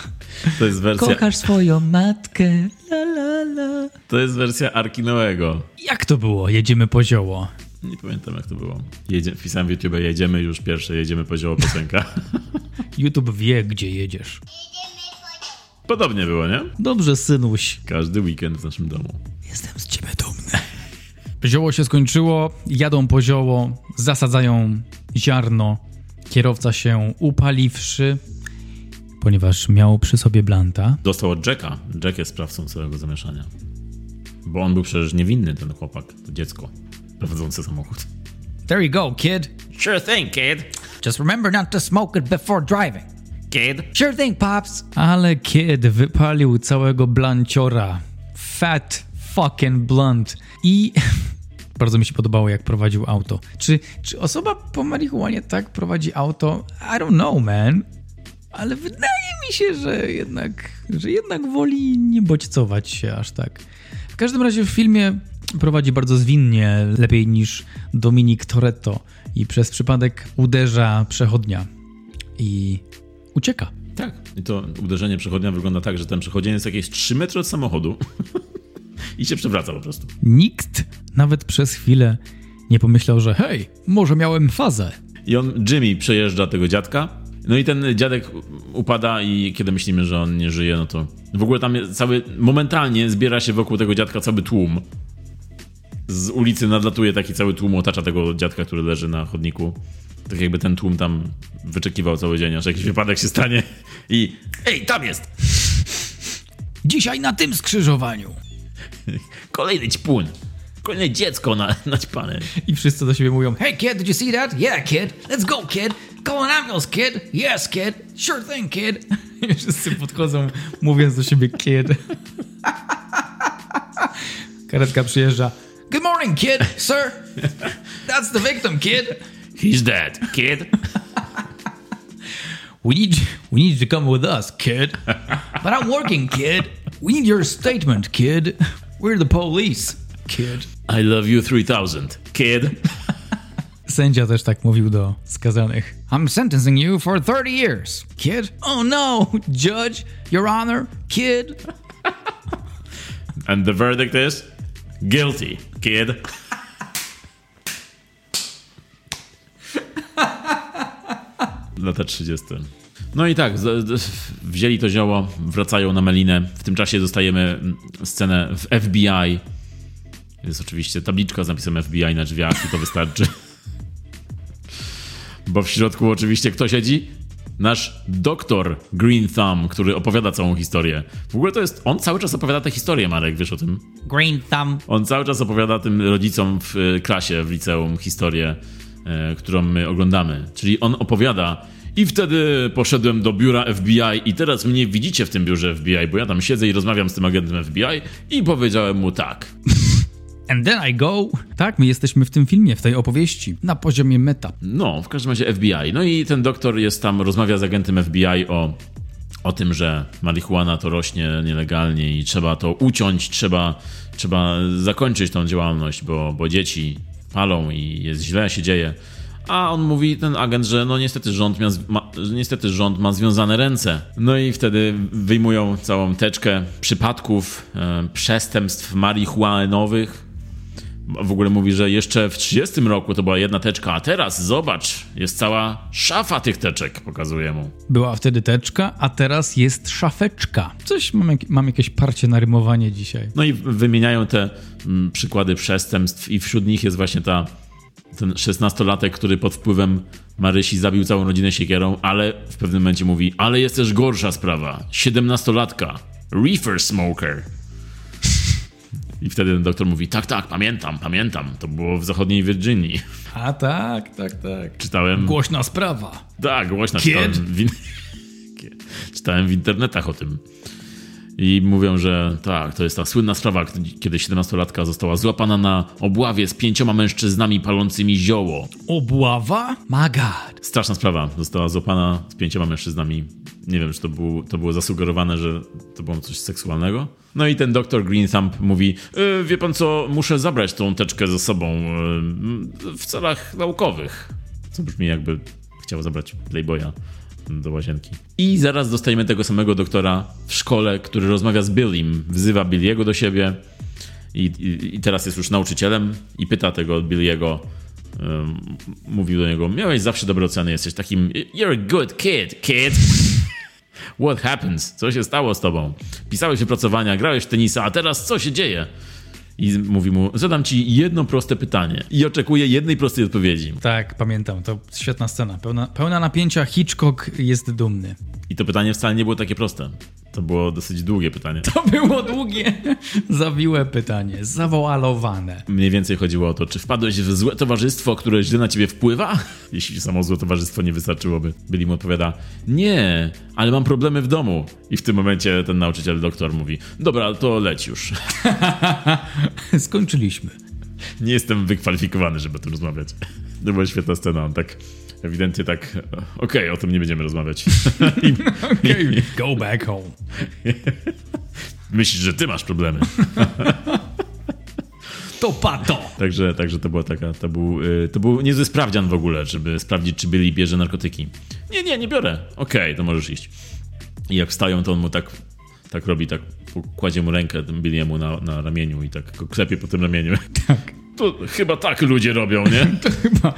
To jest wersja, Kochasz swoją matkę, la la la. to jest wersja Arki Noego. Jak to było? Jedziemy po zioło. Nie pamiętam jak to było. Jedzie, wpisałem w YouTube, jedziemy już pierwsze, jedziemy po zioło piosenka. [laughs] YouTube wie, gdzie jedziesz. Podobnie było, nie? Dobrze, synuś. Każdy weekend w naszym domu. Jestem z ciebie dumny. Zioło się skończyło, jadą po zioło, zasadzają ziarno. Kierowca się upaliwszy, ponieważ miał przy sobie blanta. Dostał od Jacka. Jack jest sprawcą całego zamieszania. Bo on był przecież niewinny, ten chłopak, to dziecko prowadzące samochód. There you go, kid. Sure thing, kid. Just remember not to smoke it before driving. Kid. Sure thing, pops. Ale kid wypalił całego blanciora. Fat fucking blunt. I [laughs] bardzo mi się podobało, jak prowadził auto. Czy, czy osoba po marihuanie tak prowadzi auto? I don't know, man. Ale wydaje mi się, że jednak, że jednak woli nie bodźcować się aż tak. W każdym razie w filmie prowadzi bardzo zwinnie, lepiej niż Dominik Toretto i przez przypadek uderza przechodnia i ucieka. Tak. I to uderzenie przechodnia wygląda tak, że ten przechodzień jest jakieś 3 metry od samochodu [laughs] i się przewraca po prostu. Nikt nawet przez chwilę nie pomyślał, że hej, może miałem fazę. I on, Jimmy, przejeżdża tego dziadka. No i ten dziadek upada i kiedy myślimy, że on nie żyje, no to w ogóle tam cały, momentalnie zbiera się wokół tego dziadka cały tłum. Z ulicy nadlatuje taki cały tłum, otacza tego dziadka, który leży na chodniku. Tak jakby ten tłum tam wyczekiwał cały dzień, aż jakiś wypadek się stanie i ej, tam jest! Dzisiaj na tym skrzyżowaniu. Kolejny ćpun! Kolejne dziecko na, naćpane. I wszyscy do siebie mówią, hey kid, did you see that? Yeah, kid. Let's go, kid. Call an ambulance, kid. Yes, kid. Sure thing, kid. [laughs] I wszyscy podchodzą, mówiąc do siebie kid. [laughs] Karetka przyjeżdża. Good morning, kid, sir. That's the victim, kid. He's dead, kid. [laughs] We need we need you to come with us, kid. But I'm working, kid. We need your statement, kid. We're the police, kid. I love you 3000, kid. [laughs] Sędzia też tak mówił do skazanych. I'm sentencing you for 30 years, kid. Oh no, judge, your honor, kid. And the verdict is guilty, kid. Lata 30. No i tak, wzięli to zioło, wracają na Melinę. W tym czasie dostajemy mm, scenę w FBI. Jest oczywiście tabliczka z napisem FBI na drzwiach i to wystarczy. [laughs] Bo w środku oczywiście kto siedzi? Nasz doktor Green Thumb, który opowiada całą historię. W ogóle to jest. On cały czas opowiada tę historię, Marek, wiesz o tym? Green thumb. On cały czas opowiada tym rodzicom w e, klasie, w liceum historię, którą my oglądamy. Czyli on opowiada. I wtedy poszedłem do biura FBI i teraz mnie widzicie w tym biurze FBI, bo ja tam siedzę i rozmawiam z tym agentem FBI i powiedziałem mu tak. [laughs] And then I go. Tak, my jesteśmy w tym filmie, w tej opowieści, na poziomie meta. No, w każdym razie FBI. No i ten doktor jest tam, rozmawia z agentem FBI o, o tym, że marihuana to rośnie nielegalnie i trzeba to uciąć, trzeba, trzeba zakończyć tą działalność, bo, bo dzieci palą i jest źle, się dzieje. A on mówi, ten agent, że no niestety rząd, ma, niestety rząd ma związane ręce. No i wtedy wyjmują całą teczkę przypadków, e, przestępstw marihuanowych. W ogóle mówi, że jeszcze w 30 roku to była jedna teczka, a teraz zobacz, jest cała szafa tych teczek, pokazuje mu. Była wtedy teczka, a teraz jest szafeczka. Coś, mam, jak, mam jakieś parcie na rymowanie dzisiaj. No i wymieniają te mm, przykłady przestępstw i wśród nich jest właśnie ta ten 16-latek, który pod wpływem Marysi zabił całą rodzinę siekierą, ale w pewnym momencie mówi, ale jest też gorsza sprawa. 17-latka, reefer smoker. I wtedy ten doktor mówi, tak, tak, pamiętam, pamiętam, to było w zachodniej Virginii. A tak, tak, tak. Czytałem... Głośna sprawa. Tak, głośna. Czytałem w, in... [laughs] czytałem w internetach o tym. I mówią, że tak, to jest ta słynna sprawa, kiedy 17-latka została złapana na obławie z pięcioma mężczyznami palącymi zioło. Obława? My God. Straszna sprawa. Została złapana z pięcioma mężczyznami. Nie wiem, czy to, to było zasugerowane, że to było coś seksualnego. No i ten doktor Green Thumb mówi: e, Wie pan co, muszę zabrać tą teczkę ze sobą e, w celach naukowych. Co brzmi jakby chciał zabrać Playboya do łazienki. I zaraz dostajemy tego samego doktora w szkole, który rozmawia z Billym, wzywa Billiego do siebie i, i, i teraz jest już nauczycielem i pyta tego Billiego, um, mówił do niego, miałeś zawsze dobre oceny, jesteś takim, you're a good kid, kid. What happens? Co się stało z tobą? Pisałeś wypracowania, grałeś w tenisa, a teraz co się dzieje? I mówi mu, zadam ci jedno proste pytanie i oczekuję jednej prostej odpowiedzi. Tak, pamiętam, to świetna scena. Pełna, pełna napięcia, Hitchcock jest dumny. I to pytanie wcale nie było takie proste. To było dosyć długie pytanie. To było długie, [laughs] zawiłe pytanie, zawoalowane. Mniej więcej chodziło o to, czy wpadłeś w złe towarzystwo, które źle na ciebie wpływa? [laughs] Jeśli samo złe towarzystwo nie wystarczyłoby. Billy mu odpowiada, nie, ale mam problemy w domu. I w tym momencie ten nauczyciel, doktor mówi, dobra, to leć już. [laughs] Skończyliśmy. Nie jestem wykwalifikowany, żeby o tym rozmawiać. To była świetna scena, on tak ewidentnie tak, okej, okay, o tym nie będziemy rozmawiać. [laughs] okay, go back home. [laughs] Myślisz, że ty masz problemy. [laughs] to pato. Także, także to była taka, to był, y, to był niezły sprawdzian w ogóle, żeby sprawdzić, czy byli bierze narkotyki. Nie, nie, nie biorę. Okej, okay, to możesz iść. I jak wstają, to on mu tak, tak robi, tak kładzie mu rękę Billiemu na, na ramieniu i tak go klepie po tym ramieniu. Tak. To chyba tak ludzie robią, nie? to chyba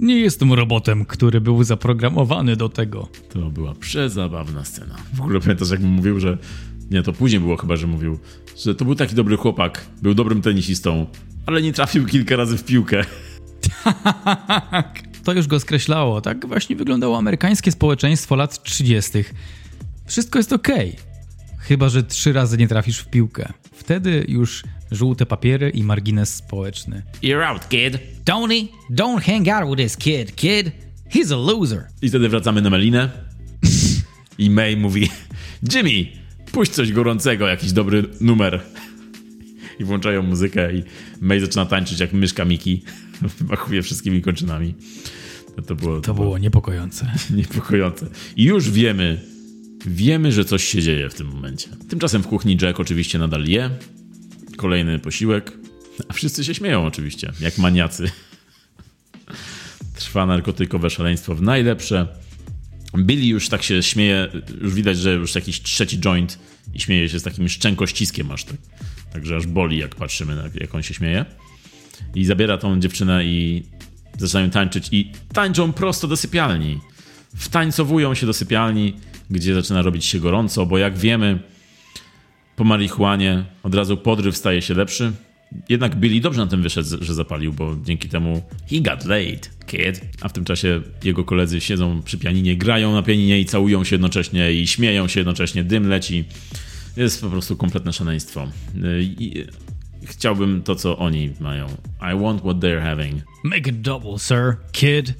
nie jestem robotem, który był zaprogramowany do tego. To była przezabawna scena. W ogóle pamiętasz, jak mówił, że. Nie, to później było chyba, że mówił, że to był taki dobry chłopak, był dobrym tenisistą, ale nie trafił kilka razy w piłkę. Tak, to już go skreślało. Tak właśnie wyglądało amerykańskie społeczeństwo lat 30. Wszystko jest ok. Chyba, że trzy razy nie trafisz w piłkę. Wtedy już żółte papiery i margines społeczny. You're out, kid. Tony, don't hang out with this kid, kid. He's a loser. I wtedy wracamy na Melinę. I May mówi: Jimmy, puść coś gorącego, jakiś dobry numer. I włączają muzykę i May zaczyna tańczyć jak myszka Miki. [laughs] Wymachuje wszystkimi kończynami. To, to, było, to, to było niepokojące. [laughs] Niepokojące. I już wiemy, wiemy, że coś się dzieje w tym momencie. Tymczasem w kuchni Jack oczywiście nadal je. Kolejny posiłek. A wszyscy się śmieją oczywiście, jak maniacy. Trwa narkotykowe szaleństwo w najlepsze. Billy już tak się śmieje, już widać, że już jakiś trzeci joint i śmieje się z takim szczękościskiem aż tak. Także aż boli, jak patrzymy, jak on się śmieje. I zabiera tą dziewczynę i zaczynają tańczyć i tańczą prosto do sypialni. Wtańcowują się do sypialni, gdzie zaczyna robić się gorąco, bo jak wiemy, po marihuanie od razu podryw staje się lepszy. Jednak Billy dobrze na tym wyszedł, że zapalił, bo dzięki temu he got laid, kid. A w tym czasie jego koledzy siedzą przy pianinie, grają na pianinie i całują się jednocześnie i śmieją się jednocześnie, dym leci. Jest po prostu kompletne szaleństwo. I chciałbym to, co oni mają. I want what they're having. Make it double, sir, kid.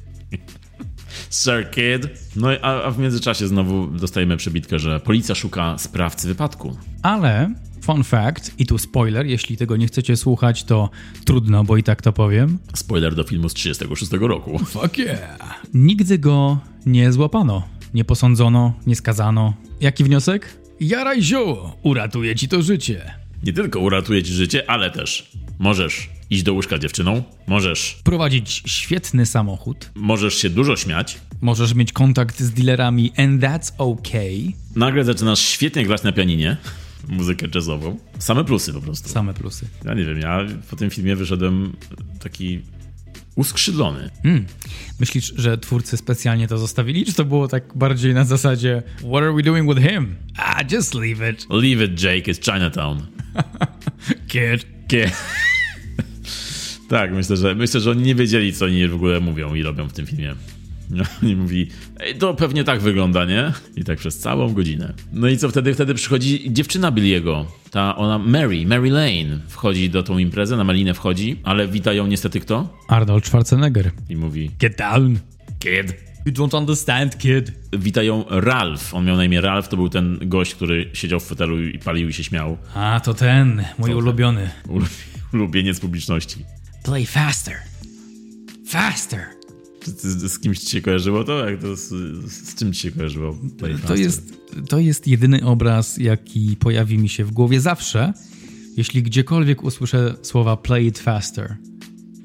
Sir Kid. No a, a w międzyczasie znowu dostajemy przebitkę, że policja szuka sprawcy wypadku. Ale Fun fact, i tu spoiler, jeśli tego nie chcecie słuchać, to trudno, bo i tak to powiem. Spoiler do filmu z 36 roku. Fuck yeah. Nigdy go nie złapano, nie posądzono, nie skazano. Jaki wniosek? Jaraj zioło, uratuje ci to życie. Nie tylko uratuje ci życie, ale też możesz iść do łóżka dziewczyną, możesz prowadzić świetny samochód, możesz się dużo śmiać, możesz mieć kontakt z dealerami and that's okay. Nagle zaczynasz świetnie grać na pianinie. muzykę jazzową. Same plusy po prostu. Same plusy. Ja nie wiem, ja po tym filmie wyszedłem taki uskrzydlony. Hmm. Myślisz, że twórcy specjalnie to zostawili, czy to było tak bardziej na zasadzie What are we doing with him? Ah, just leave it, Leave it, Jake, it's Chinatown. [laughs] kid. Kie- tak, myślę że, myślę, że oni nie wiedzieli, co oni w ogóle mówią i robią w tym filmie. No, [laughs] Oni mówi, Ej, to pewnie tak wygląda, nie? I tak przez całą godzinę. No i co wtedy? Wtedy przychodzi dziewczyna Billiego. Ta ona, Mary, Mary Lane, wchodzi do tą imprezę, na Malinę wchodzi, ale wita ją niestety kto? Arnold Schwarzenegger. I mówi, Get down. kid. You don't understand, kid. Wita ją Ralph. On miał na imię Ralph, to był ten gość, który siedział w fotelu i palił i się śmiał. A, to ten, mój ulubiony. Ulu- Ulubieniec publiczności. Play faster. Faster. Czy z, z kimś ci się kojarzyło to? Jak to z, z czym ci się kojarzyło? Play To Faster? jest, to jest jedyny obraz, jaki pojawi mi się w głowie zawsze, jeśli gdziekolwiek usłyszę słowa play it faster.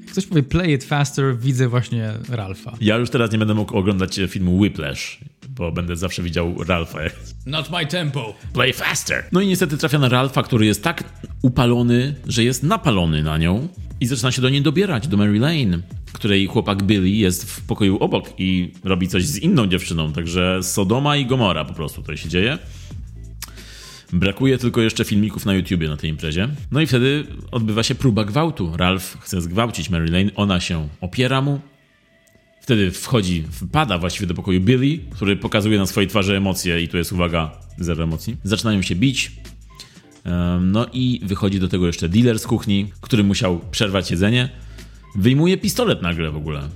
Jak ktoś powie play it faster, widzę właśnie Ralfa. Ja już teraz nie będę mógł oglądać filmu Whiplash, bo będę zawsze widział Ralfa. Not my tempo. Play faster! No i niestety trafia na Ralfa, który jest tak upalony, że jest napalony na nią i zaczyna się do niej dobierać, do Mary Lane, której chłopak Billy jest w pokoju obok i robi coś z inną dziewczyną, także Sodoma i Gomora po prostu to się dzieje. Brakuje tylko jeszcze filmików na YouTubie na tej imprezie. No i wtedy odbywa się próba gwałtu. Ralph chce zgwałcić Mary Lane, ona się opiera mu. Wtedy wchodzi, wpada właściwie do pokoju Billy, który pokazuje na swojej twarzy emocje i tu jest uwaga, zero emocji. Zaczynają się bić. No i wychodzi do tego jeszcze dealer z kuchni, który musiał przerwać jedzenie. Wyjmuje pistolet nagle w ogóle.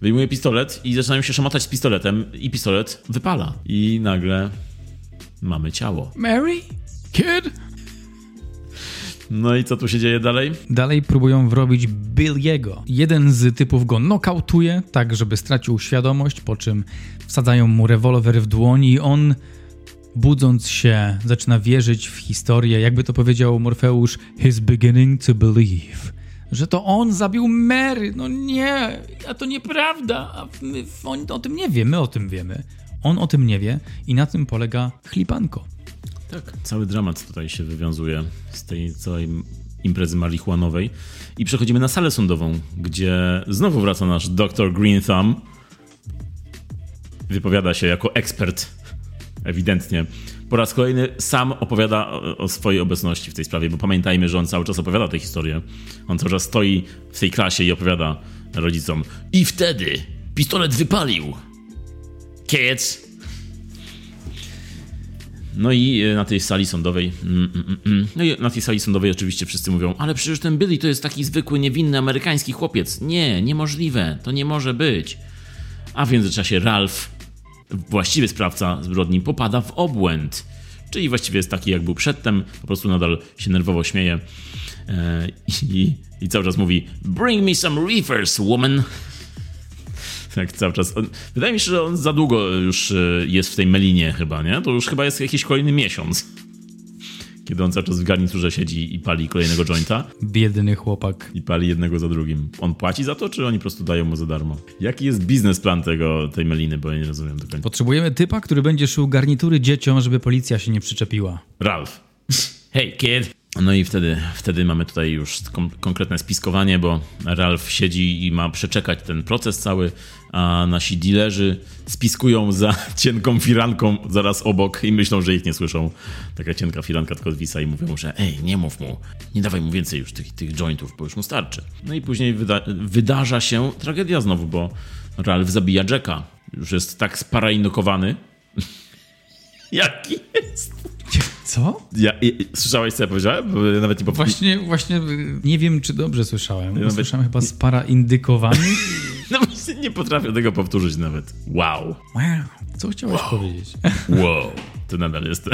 Wyjmuje pistolet i zaczynają się szamotać z pistoletem i pistolet wypala. I nagle mamy ciało. Mary? Kid? No i co tu się dzieje dalej? Dalej próbują wrobić Billiego. Jeden z typów go nokautuje, tak żeby stracił świadomość, po czym wsadzają mu rewolwer w dłoń i on, budząc się, zaczyna wierzyć w historię, jakby to powiedział Morfeusz, he's beginning to believe, że to on zabił Mary. No nie, a to nieprawda, a my on o tym nie wie, my o tym wiemy. On o tym nie wie i na tym polega chlipanko. Tak. Cały dramat tutaj się wywiązuje z tej całej imprezy marihuanowej. I przechodzimy na salę sądową, gdzie znowu wraca nasz dr Green Thumb. Wypowiada się jako ekspert, ewidentnie. Po raz kolejny sam opowiada o, swojej obecności w tej sprawie, bo pamiętajmy, że on cały czas opowiada tę historię. On cały czas stoi w tej klasie i opowiada rodzicom. I wtedy pistolet wypalił. Kids, no i e, na tej sali sądowej. mm, mm, mm, mm. No i na tej sali sądowej oczywiście wszyscy mówią, ale przecież ten Billy to jest taki zwykły, niewinny amerykański chłopiec. Nie, niemożliwe, to nie może być. A w międzyczasie Ralph, właściwy sprawca zbrodni, popada w obłęd. Czyli właściwie jest taki, jak był przedtem, po prostu nadal się nerwowo śmieje e, i, i cały czas mówi: Bring me some reefers, woman. [laughs] Tak cały czas. On, wydaje mi się, że on za długo już e, jest w tej melinie chyba, nie? To już chyba jest jakiś kolejny miesiąc. Kiedy on cały czas w garniturze siedzi i pali kolejnego jointa Biedny chłopak. i pali jednego za drugim. On płaci za to, czy oni po prostu dają mu za darmo? Jaki jest biznesplan tego, tej meliny, bo ja nie rozumiem do końca. Potrzebujemy typa, który będzie szył garnitury dzieciom, żeby policja się nie przyczepiła. Ralph. [laughs] Hey kid. No i wtedy, wtedy mamy tutaj już konkretne spiskowanie, bo Ralph siedzi i ma przeczekać ten proces cały, a nasi dealerzy spiskują za [laughs] cienką firanką zaraz obok i myślą, że ich nie słyszą. Taka cienka firanka tylko zwisa i mówią, że ej, nie mów mu, nie dawaj mu więcej już tych, tych jointów, bo już mu starczy. No i później wyda- wydarza się tragedia znowu, bo Ralph zabija Jacka. Już jest tak sparaliżowany. [laughs] Jaki jest? Co? Ja, i, i, słyszałeś, co ja powiedziałem? Bo ja nawet nie. Właśnie, właśnie nie wiem, czy dobrze słyszałem. nawet- Słyszałem chyba sparaindykowany. [laughs] No właśnie nie potrafię tego powtórzyć nawet. Wow. Wow. Co chciałeś powiedzieć? [laughs] Wow. To nadal jest. [laughs]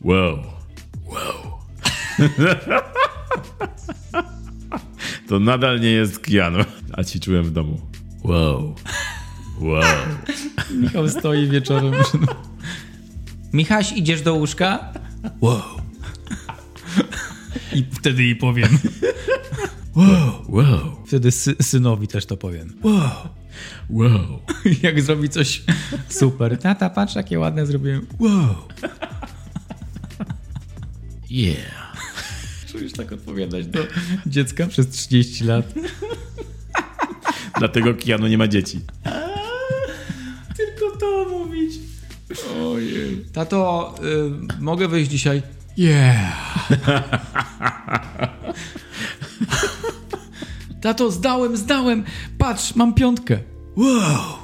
wow. Wow. to nadal nie jest Keanu. A ćwiczyłem w domu. Wow. Wow. Michał stoi wieczorem. Michaś, idziesz do łóżka? Wow. I wtedy jej powiem. Wow. Wtedy sy synowi też to powiem. Wow. Wow. [laughs] Jak zrobi coś super. Tata, patrz, jakie ładne zrobiłem. Wow. Yeah. Czujesz tak odpowiadać do dziecka przez 30 lat. [laughs] Dlatego Keanu nie ma dzieci. Ojej. Tato, y, mogę wyjść dzisiaj? Yeah. Tato, zdałem, zdałem. Patrz, mam piątkę. Wow.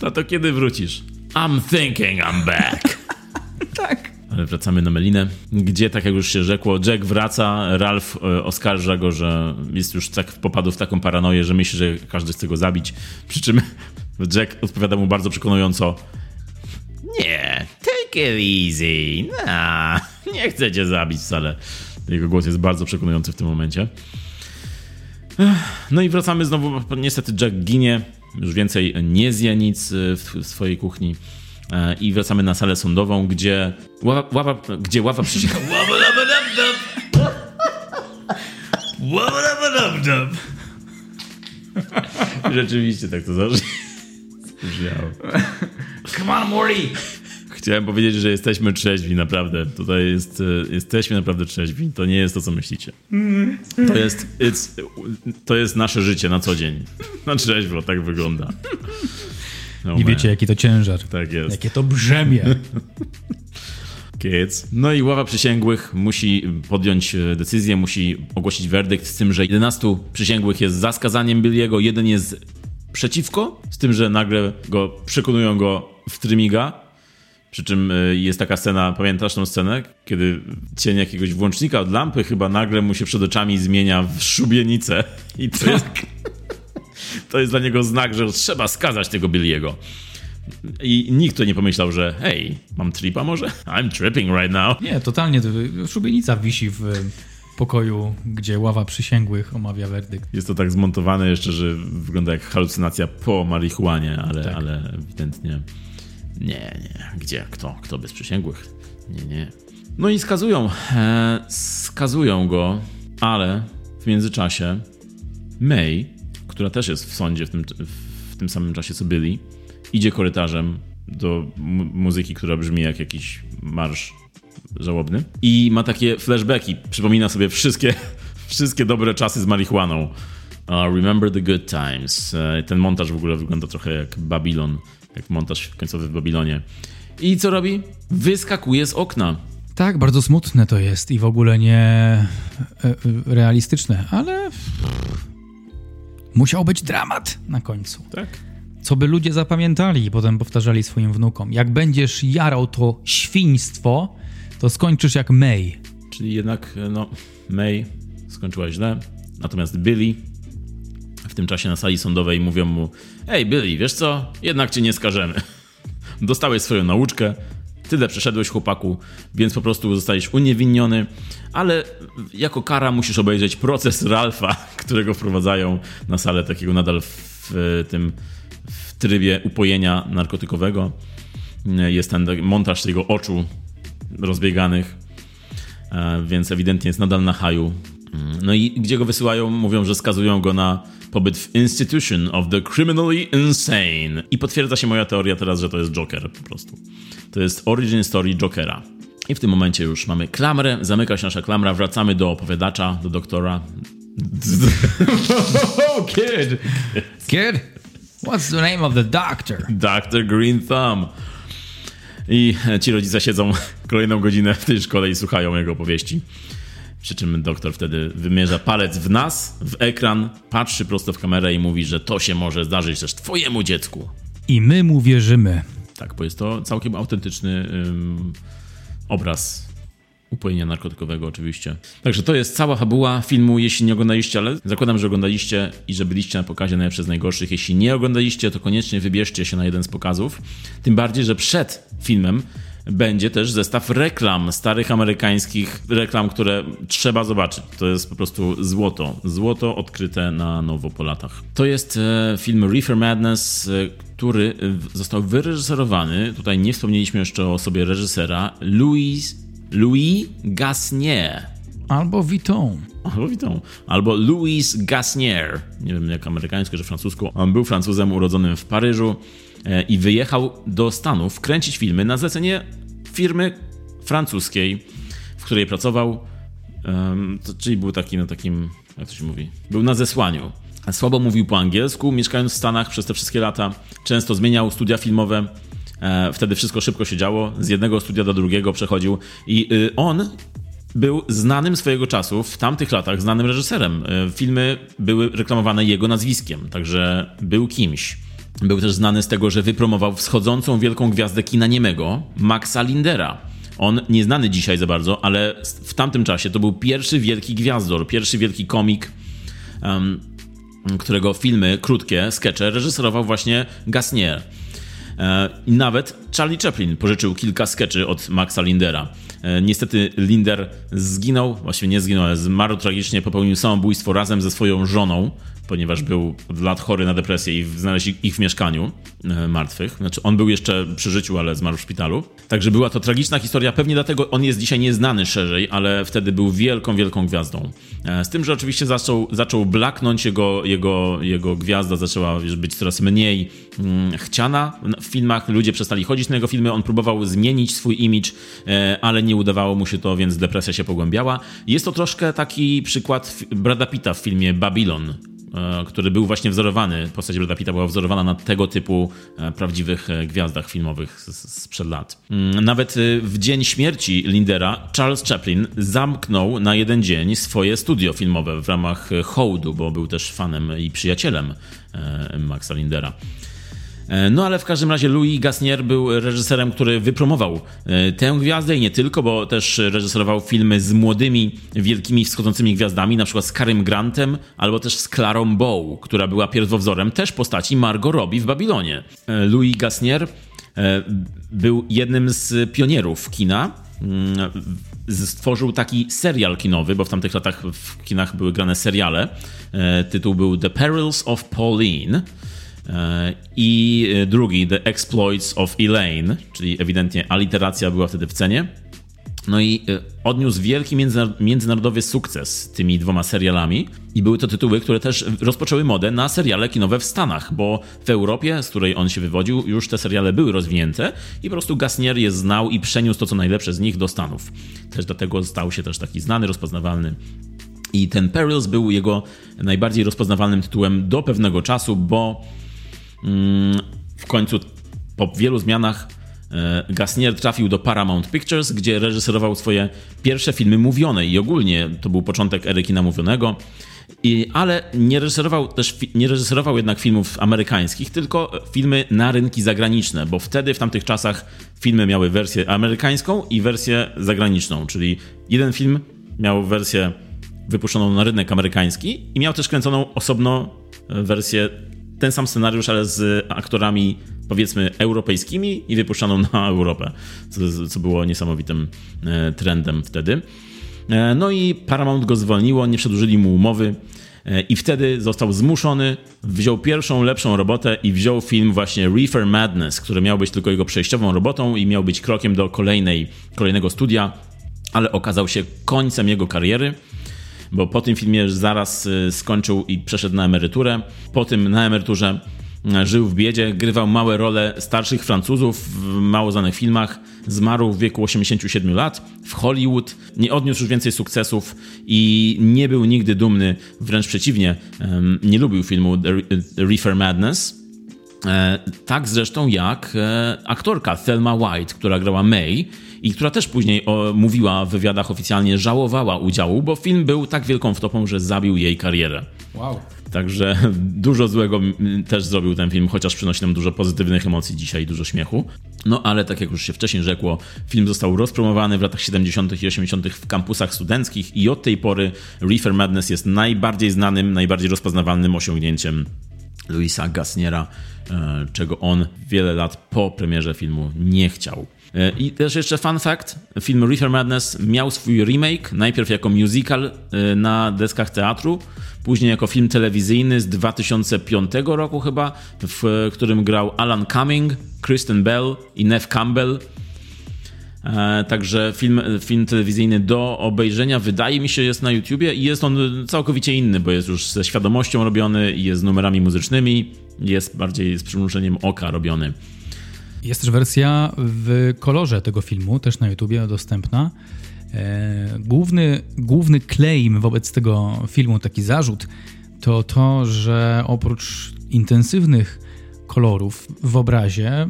Tato, kiedy wrócisz? I'm thinking I'm back. [laughs] Tak. Ale wracamy na Melinę, gdzie, tak jak już się rzekło, Jack wraca, Ralph e, oskarża go, że jest już tak popadł w taką paranoję, że myśli, że każdy chce go zabić. Przy czym Jack odpowiada mu bardzo przekonująco Nie, take it easy. Nah, [laughs] nie chcę cię zabić wcale. Jego głos jest bardzo przekonujący w tym momencie. No i wracamy znowu. Niestety Jack ginie. Już więcej nie zje nic e, w swojej kuchni. E, I wracamy na salę sądową, gdzie ława, ława, gdzie ława przysięga. [laughs] Rzeczywiście tak to [laughs] Come on, Morty. Chciałem powiedzieć, że jesteśmy trzeźwi, naprawdę. Tutaj jest, e, jesteśmy naprawdę trzeźwi. To nie jest to, co myślicie. To jest, it's, to jest nasze życie na co dzień. Na trzeźwo, tak wygląda. No Nie man, wiecie, jaki to ciężar. Tak jest. Jakie to brzemię. Kids. No i ława przysięgłych musi podjąć e, decyzję, musi ogłosić werdykt z tym, że 11 przysięgłych jest za skazaniem Billiego, jeden jest przeciwko, z tym, że nagle go przekonują go w trymiga. Przy czym e, jest taka scena, pamiętasz tą scenę? Kiedy cień jakiegoś włącznika od lampy chyba nagle mu się przed oczami zmienia w szubienicę. I to jest, [laughs] to jest dla niego znak, że trzeba skazać tego Billiego. I nikt tu nie pomyślał, że hej, mam tripa może? I'm tripping right now. Nie, totalnie. to- Szubienica wisi w pokoju, gdzie ława przysięgłych omawia werdykt. Jest to tak zmontowane jeszcze, że wygląda jak halucynacja po marihuanie, ale, Tak. ale ewidentnie nie, nie. Gdzie? Kto? Kto bez przysięgłych? Nie, nie. No i skazują. E, skazują go, ale w międzyczasie May, która też jest w sądzie w tym, w tym samym czasie co Billy, idzie korytarzem do mu- muzyki, która brzmi jak jakiś marsz żałobny i ma takie flashbacki. Przypomina sobie wszystkie, [laughs] wszystkie dobre czasy z marihuaną. Uh, remember the good times. E, Ten montaż w ogóle wygląda trochę jak Babylon, jak montaż końcowy w Babilonie. I co robi? Wyskakuje z okna. Tak, bardzo smutne to jest i w ogóle nie e, realistyczne, ale musiał być dramat na końcu. Tak. Co by ludzie zapamiętali i potem powtarzali swoim wnukom. Jak będziesz jarał to świństwo, to skończysz jak May. Czyli jednak, e, no, May skończyła źle, natomiast Billy w tym czasie na sali sądowej mówią mu: Ej, Billy, wiesz co? Jednak cię nie skażemy. [laughs] Dostałeś swoją nauczkę, tyle przeszedłeś, chłopaku, więc po prostu zostałeś uniewinniony, ale jako kara musisz obejrzeć proces Ralfa, [laughs] którego wprowadzają na salę takiego nadal w tym w trybie upojenia narkotykowego. E, Jest ten montaż jego oczu rozbieganych. E, więc ewidentnie jest nadal na haju. Mm, No i gdzie go wysyłają? Mówią, że skazują go na pobyt w Institution of the Criminally Insane. I potwierdza się moja teoria teraz, że to jest Joker po prostu. To jest origin story Jokera. I w tym momencie już mamy klamrę, zamyka się nasza klamra, wracamy do opowiadacza, do doktora. [laughs] Oh, kid! Kid? What's the name of the doctor? Dr. Green Thumb. I ci rodzice siedzą kolejną godzinę w tej szkole i słuchają jego opowieści. Przy czym doktor wtedy wymierza palec w nas, w ekran, patrzy prosto w kamerę i mówi, że to się może zdarzyć też twojemu dziecku. I my mu wierzymy. Tak, bo jest to całkiem autentyczny obraz upojenia narkotykowego oczywiście. Także to jest cała fabuła filmu, jeśli nie oglądaliście, ale zakładam, że oglądaliście i że byliście na pokazie najlepsze z najgorszych. Jeśli nie oglądaliście, to koniecznie wybierzcie się na jeden z pokazów. Tym bardziej, że przed filmem będzie też zestaw reklam, starych amerykańskich reklam, które trzeba zobaczyć. To jest po prostu złoto. Złoto odkryte na nowo po latach. To jest e, film Reefer Madness, e, który został wyreżyserowany, tutaj nie wspomnieliśmy jeszcze o osobie reżysera, Louis, Louis Gasnier. Albo Vuitton. Albo witam. Albo Louis Gasnier. Nie wiem jak amerykańsko czy francusku. On był Francuzem urodzonym w Paryżu e, i wyjechał do Stanów kręcić filmy na zlecenie firmy francuskiej, w której pracował, to, czyli był taki na takim, jak to się mówi, był na zesłaniu. Słabo mówił po angielsku, mieszkając w Stanach przez te wszystkie lata. Często zmieniał studia filmowe. E, wtedy wszystko szybko się działo. Z jednego studia do drugiego przechodził. I y, on był znanym swojego czasu, w tamtych latach znanym reżyserem. E, filmy były reklamowane jego nazwiskiem, także był kimś. Był też znany z tego, że wypromował wschodzącą wielką gwiazdę kina niemego, Maxa Lindera. On nieznany dzisiaj za bardzo, ale w tamtym czasie to był pierwszy wielki gwiazdor, pierwszy wielki komik, um, którego filmy, krótkie, skecze reżyserował właśnie Gasnier. E, I nawet Charlie Chaplin pożyczył kilka skeczy od Maxa Lindera. E, niestety Linder zginął, właściwie nie zginął, ale zmarł tragicznie, popełnił samobójstwo razem ze swoją żoną, ponieważ był od lat chory na depresję i znaleźli ich w mieszkaniu e, martwych. Znaczy on był jeszcze przy życiu, ale zmarł w szpitalu. Także była to tragiczna historia, pewnie dlatego on jest dzisiaj nieznany szerzej, ale wtedy był wielką, wielką gwiazdą. E, z tym, że oczywiście zaczął, zaczął blaknąć, jego, jego, jego gwiazda zaczęła być coraz mniej mm, chciana w filmach, ludzie przestali chodzić na jego filmy, on próbował zmienić swój image, e, ale nie udawało mu się to, więc depresja się pogłębiała. Jest to troszkę taki przykład Brada Pitta w filmie Babylon, który był właśnie wzorowany, postać Brada Pitta była wzorowana na tego typu e, prawdziwych e, gwiazdach filmowych sprzed lat. Mm, nawet w dzień śmierci Lindera Charles Chaplin zamknął na jeden dzień swoje studio filmowe w ramach hołdu, bo był też fanem i przyjacielem Maxa Lindera. E, no ale w każdym razie Louis Gasnier był reżyserem, który wypromował e, tę gwiazdę i nie tylko, bo też reżyserował filmy z młodymi, wielkimi wschodzącymi gwiazdami, na przykład z Karym Grantem albo też z Clarą Bow, która była pierwowzorem też postaci Margot Robbie w Babilonie. E, Louis Gasnier był jednym z pionierów kina mm, stworzył taki serial kinowy, bo w tamtych latach w kinach były grane seriale. Tytuł był The Perils of Pauline. E, I drugi, The Exploits of Elaine, czyli ewidentnie aliteracja była wtedy w cenie. No i e, odniósł wielki międzynarodowy sukces tymi dwoma serialami. I były to tytuły, które też rozpoczęły modę na seriale kinowe w Stanach, bo w Europie, z której on się wywodził, już te seriale były rozwinięte i po prostu Gasnier je znał i przeniósł to, co najlepsze z nich do Stanów. Też dlatego stał się też taki znany, rozpoznawalny. I ten Perils był jego najbardziej rozpoznawalnym tytułem do pewnego czasu, bo w końcu po wielu zmianach e, Gasnier trafił do Paramount Pictures, gdzie reżyserował swoje pierwsze filmy mówione i ogólnie to był początek ery kina mówionego. I, ale nie reżyserował też nie reżyserował jednak filmów amerykańskich, tylko filmy na rynki zagraniczne, bo wtedy w tamtych czasach filmy miały wersję amerykańską i wersję zagraniczną, czyli jeden film miał wersję wypuszczoną na rynek amerykański i miał też kręconą osobno wersję ten sam scenariusz, ale z aktorami powiedzmy europejskimi i wypuszczaną na Europę, co, co było niesamowitym e, trendem wtedy. E, no i Paramount go zwolniło, nie przedłużyli mu umowy e, i wtedy został zmuszony, wziął pierwszą lepszą robotę i wziął film właśnie Reefer Madness, który miał być tylko jego przejściową robotą i miał być krokiem do kolejnej, kolejnego studia, ale okazał się końcem jego kariery bo po tym filmie zaraz y, skończył i przeszedł na emeryturę. Po tym na emeryturze y, żył w biedzie, grywał małe role starszych Francuzów w mało znanych filmach. Zmarł w wieku 87 lat w Hollywood. Nie odniósł już więcej sukcesów i nie był nigdy dumny, wręcz przeciwnie, nie lubił filmu The Reefer Madness. E, tak zresztą jak e, aktorka Thelma White, która grała May i która też później mówiła w wywiadach oficjalnie, żałowała udziału, bo film był tak wielką wtopą, że zabił jej karierę. Wow. Także [laughs] dużo złego też zrobił ten film, chociaż przynosi nam dużo pozytywnych emocji dzisiaj, dużo śmiechu. No ale tak jak już się wcześniej rzekło, film został rozpromowany w latach 70. i 80. w kampusach studenckich i od tej pory Reefer Madness jest najbardziej znanym, najbardziej rozpoznawalnym osiągnięciem Louisa Gasniera, e, czego on wiele lat po premierze filmu nie chciał. E, I też jeszcze fun fact, film Reefer Madness miał swój remake, najpierw jako musical e, na deskach teatru, później jako film telewizyjny z 2005 roku chyba, w którym grał Alan Cumming, Kristen Bell i Neve Campbell. E, także film, film telewizyjny do obejrzenia wydaje mi się jest na YouTubie i jest on całkowicie inny, bo jest już ze świadomością robiony i jest z numerami muzycznymi, jest bardziej z przymrużeniem oka robiony. Jest też wersja w kolorze tego filmu, też na YouTubie dostępna. E, główny, główny claim wobec tego filmu, taki zarzut, to to, że oprócz intensywnych kolorów w obrazie,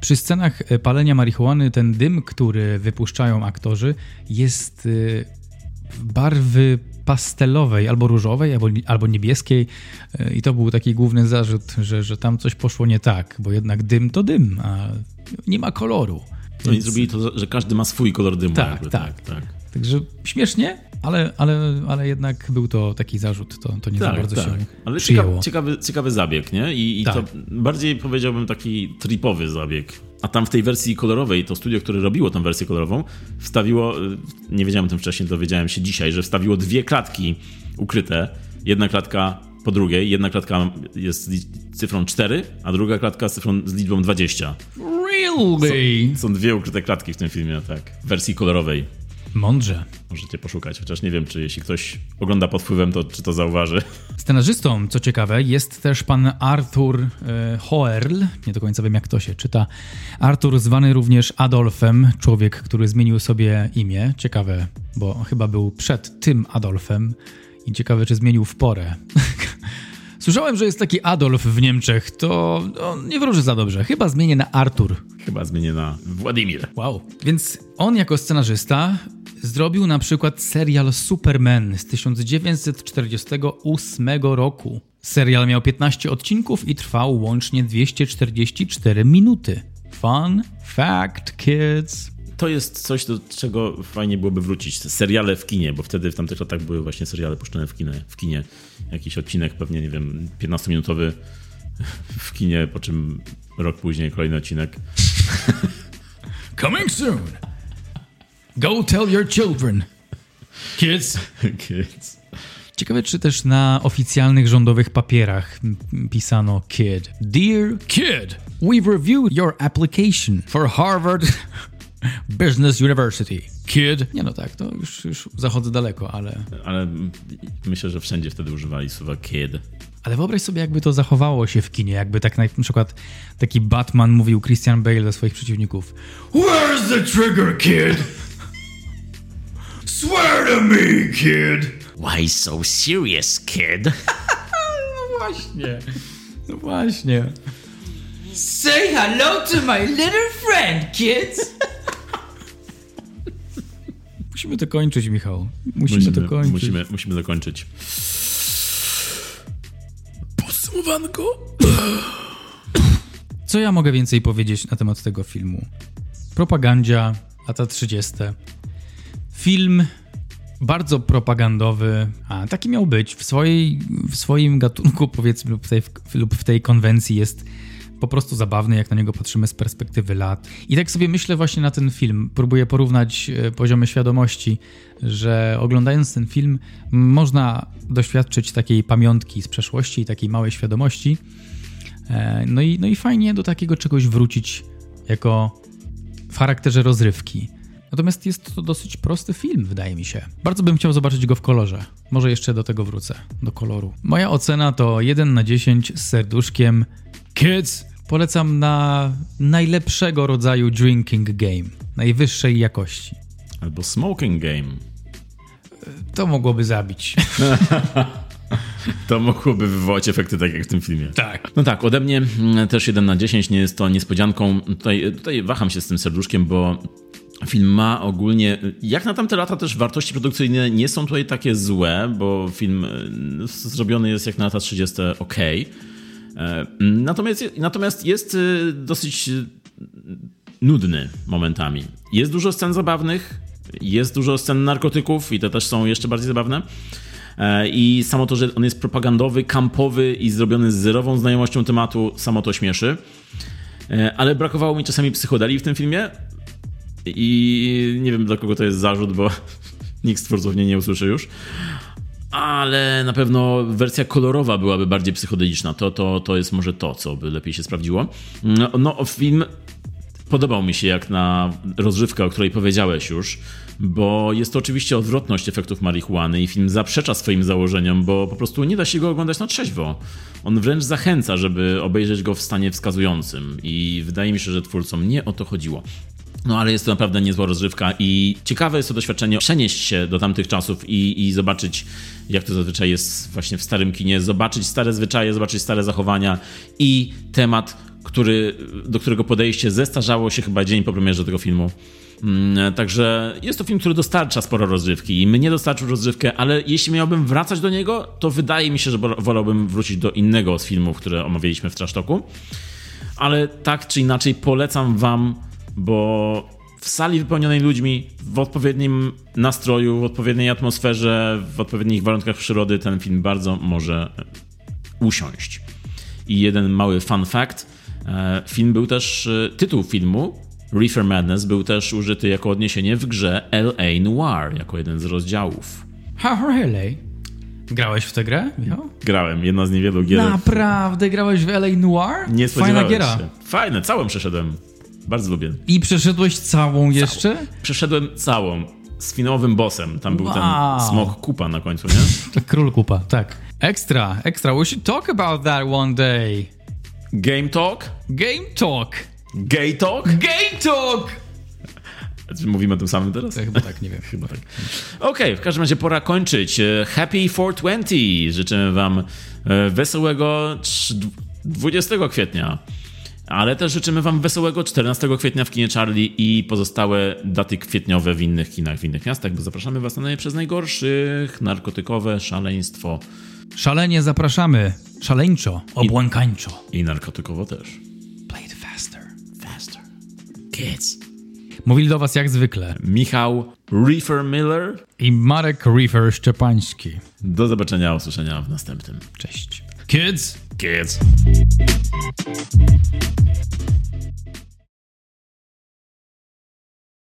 przy scenach palenia marihuany ten dym, który wypuszczają aktorzy, jest y, barwy pastelowej, albo różowej, albo, albo niebieskiej. Y, I to był taki główny zarzut, że, że tam coś poszło nie tak, bo jednak dym to dym, a nie ma koloru. No Więc... i zrobili to, że każdy ma swój kolor dymu. Tak, jakby, tak, tak, tak. Także śmiesznie, ale, ale, ale jednak był to taki zarzut, to, to nie tak, za bardzo tak. się Ale przyjęło. Ciekawy, ciekawy zabieg, nie? I, i tak. to bardziej powiedziałbym taki tripowy zabieg. A tam w tej wersji kolorowej, to studio, które robiło tę wersję kolorową, wstawiło, y, nie wiedziałem o tym wcześniej, dowiedziałem się dzisiaj, że wstawiło dwie klatki ukryte. Jedna klatka po drugiej, jedna klatka jest z cyfrą 4, a druga klatka z, cyfrą, z liczbą 20. Really? Są, są dwie ukryte klatki w tym filmie, tak. W wersji kolorowej. Mądrze. Możecie poszukać, chociaż nie wiem, czy jeśli ktoś ogląda pod wpływem, to czy to zauważy. Scenarzystą, co ciekawe, jest też pan Arthur e, Hoerl. Nie do końca wiem, jak to się czyta. Arthur, zwany również Adolfem, człowiek, który zmienił sobie imię. Ciekawe, bo chyba był przed tym Adolfem. I ciekawe, czy zmienił w porę. [laughs] Słyszałem, że jest taki Adolf w Niemczech, to no, nie wróży za dobrze. Chyba zmienię na Artur. Chyba zmienię na Władimir. Wow. Więc on jako scenarzysta zrobił na przykład serial Superman z 1948 roku. Serial miał 15 odcinków i trwał łącznie 244 minuty. Fun fact, kids to jest coś, do czego fajnie byłoby wrócić. Seriale w kinie, bo wtedy w tamtych latach były właśnie seriale puszczone w kinie. W kinie. Jakiś odcinek, pewnie, nie wiem, 15-minutowy w kinie, po czym rok później kolejny odcinek. Coming soon! Go tell your children. Kids. Kids. Ciekawe, czy też na oficjalnych rządowych papierach pisano kid. Dear kid, we've reviewed your application for Harvard [laughs] Business University. Kid. Nie no tak, to już, już zachodzę daleko, ale... Ale myślę, że wszędzie wtedy używali słowa kid. Ale wyobraź sobie, jakby to zachowało się w kinie, jakby tak na, przykład taki Batman mówił Christian Bale do swoich przeciwników Where's the trigger, kid? Swear to me, kid! Why so serious, kid? [laughs] no właśnie. No właśnie. Say hello to my little friend, kids! [laughs] Musimy to kończyć, Michał. Musimy, musimy to kończyć. Musimy, musimy to kończyć. Podsumowanko. Co ja mogę więcej powiedzieć na temat tego filmu? Propagandzia, lata 30. Film bardzo propagandowy, a taki miał być. W, swojej, w swoim gatunku, powiedzmy, lub w tej, lub w tej konwencji jest po prostu zabawny, jak na niego patrzymy z perspektywy lat. I tak sobie myślę właśnie na ten film. Próbuję porównać e, poziomy świadomości, że oglądając ten film można doświadczyć takiej pamiątki z przeszłości i takiej małej świadomości. E, no i, no i fajnie do takiego czegoś wrócić jako w charakterze rozrywki. Natomiast jest to dosyć prosty film, wydaje mi się. Bardzo bym chciał zobaczyć go w kolorze. Może jeszcze do tego wrócę, do koloru. Moja ocena to 1 na 10 z serduszkiem. Kids, polecam na najlepszego rodzaju drinking game, najwyższej jakości. Albo smoking game. To mogłoby zabić. [laughs] To mogłoby wywołać efekty tak jak w tym filmie. Tak. No tak, ode mnie mm, też 1 na 10 nie jest to niespodzianką. Tutaj, tutaj waham się z tym serduszkiem, bo film ma ogólnie, jak na tamte lata też wartości produkcyjne nie są tutaj takie złe, bo film y, zrobiony jest jak na lata 30 ok. E, natomiast, natomiast jest y, dosyć y, nudny momentami. Jest dużo scen zabawnych, jest dużo scen narkotyków i te też są jeszcze bardziej zabawne. E, I samo to, że on jest propagandowy, kampowy i zrobiony z zerową znajomością tematu, samo to śmieszy. E, ale brakowało mi czasami psychodeli w tym filmie. I nie wiem, dla kogo to jest zarzut, bo [laughs] nikt z twórców mnie nie usłyszy już ale na pewno wersja kolorowa byłaby bardziej psychodeliczna. To, to, to jest może to, co by lepiej się sprawdziło. No, no film podobał mi się jak na rozrywkę, o której powiedziałeś już. bo jest to oczywiście odwrotność efektów marihuany i film zaprzecza swoim założeniom, bo po prostu nie da się go oglądać na trzeźwo. On wręcz zachęca, żeby obejrzeć go w stanie wskazującym i wydaje mi się, że twórcom nie o to chodziło. No ale jest to naprawdę niezła rozrywka i ciekawe jest to doświadczenie przenieść się do tamtych czasów i, i zobaczyć, jak to zazwyczaj jest właśnie w starym kinie, zobaczyć stare zwyczaje, zobaczyć stare zachowania i temat, który, do którego podejście zestarzało się chyba dzień po premierze tego filmu. Mm, Także jest to film, który dostarcza sporo rozrywki i mnie dostarczył rozrywkę, ale jeśli miałbym wracać do niego, to wydaje mi się, że wolałbym wrócić do innego z filmów, które omawialiśmy w Trasztoku. Ale tak czy inaczej polecam wam, bo w sali wypełnionej ludźmi, w odpowiednim nastroju, w odpowiedniej atmosferze, w odpowiednich warunkach przyrody ten film bardzo może usiąść. I jeden mały fun fact. e, Film był też, e, tytuł filmu Reefer Madness był też użyty jako odniesienie w grze L.A. Noir, jako jeden z rozdziałów. Ha, really? Grałeś w tę grę, Michał? Grałem, jedna z niewielu gier. Naprawdę grałeś w LA Noir? Nie Fajna spodziewałem giera. się. Fajne, całą przeszedłem. Bardzo lubię. I przeszedłeś całą jeszcze? Przeszedłem całą. Z finałowym bossem. Tam był Wow. ten smok kupa na końcu, nie? [laughs] To król kupa, tak. Ekstra, ekstra. We should talk about that one day. Game Talk? Game Talk. Gay Talk? Game Talk! Czy mówimy o tym samym teraz? To chyba tak, nie wiem. [laughs] Chyba tak. Okej, w każdym razie pora kończyć. E, Happy 420. Życzymy Wam e, wesołego trz- 20 kwietnia. Ale też życzymy Wam wesołego 14 kwietnia w kinie Charlie i pozostałe daty kwietniowe w innych kinach, w innych miastach, bo zapraszamy Was na najlepsze z najgorszych. Narkotykowe szaleństwo Szalenie zapraszamy. Szaleńczo, obłąkańczo. i narkotykowo też. Play it faster. Faster. Kids. Mówili do was jak zwykle. Michał Reefer Miller. I Marek Reefer Szczepański. Do zobaczenia, usłyszenia w następnym. Cześć. Kids! Kids.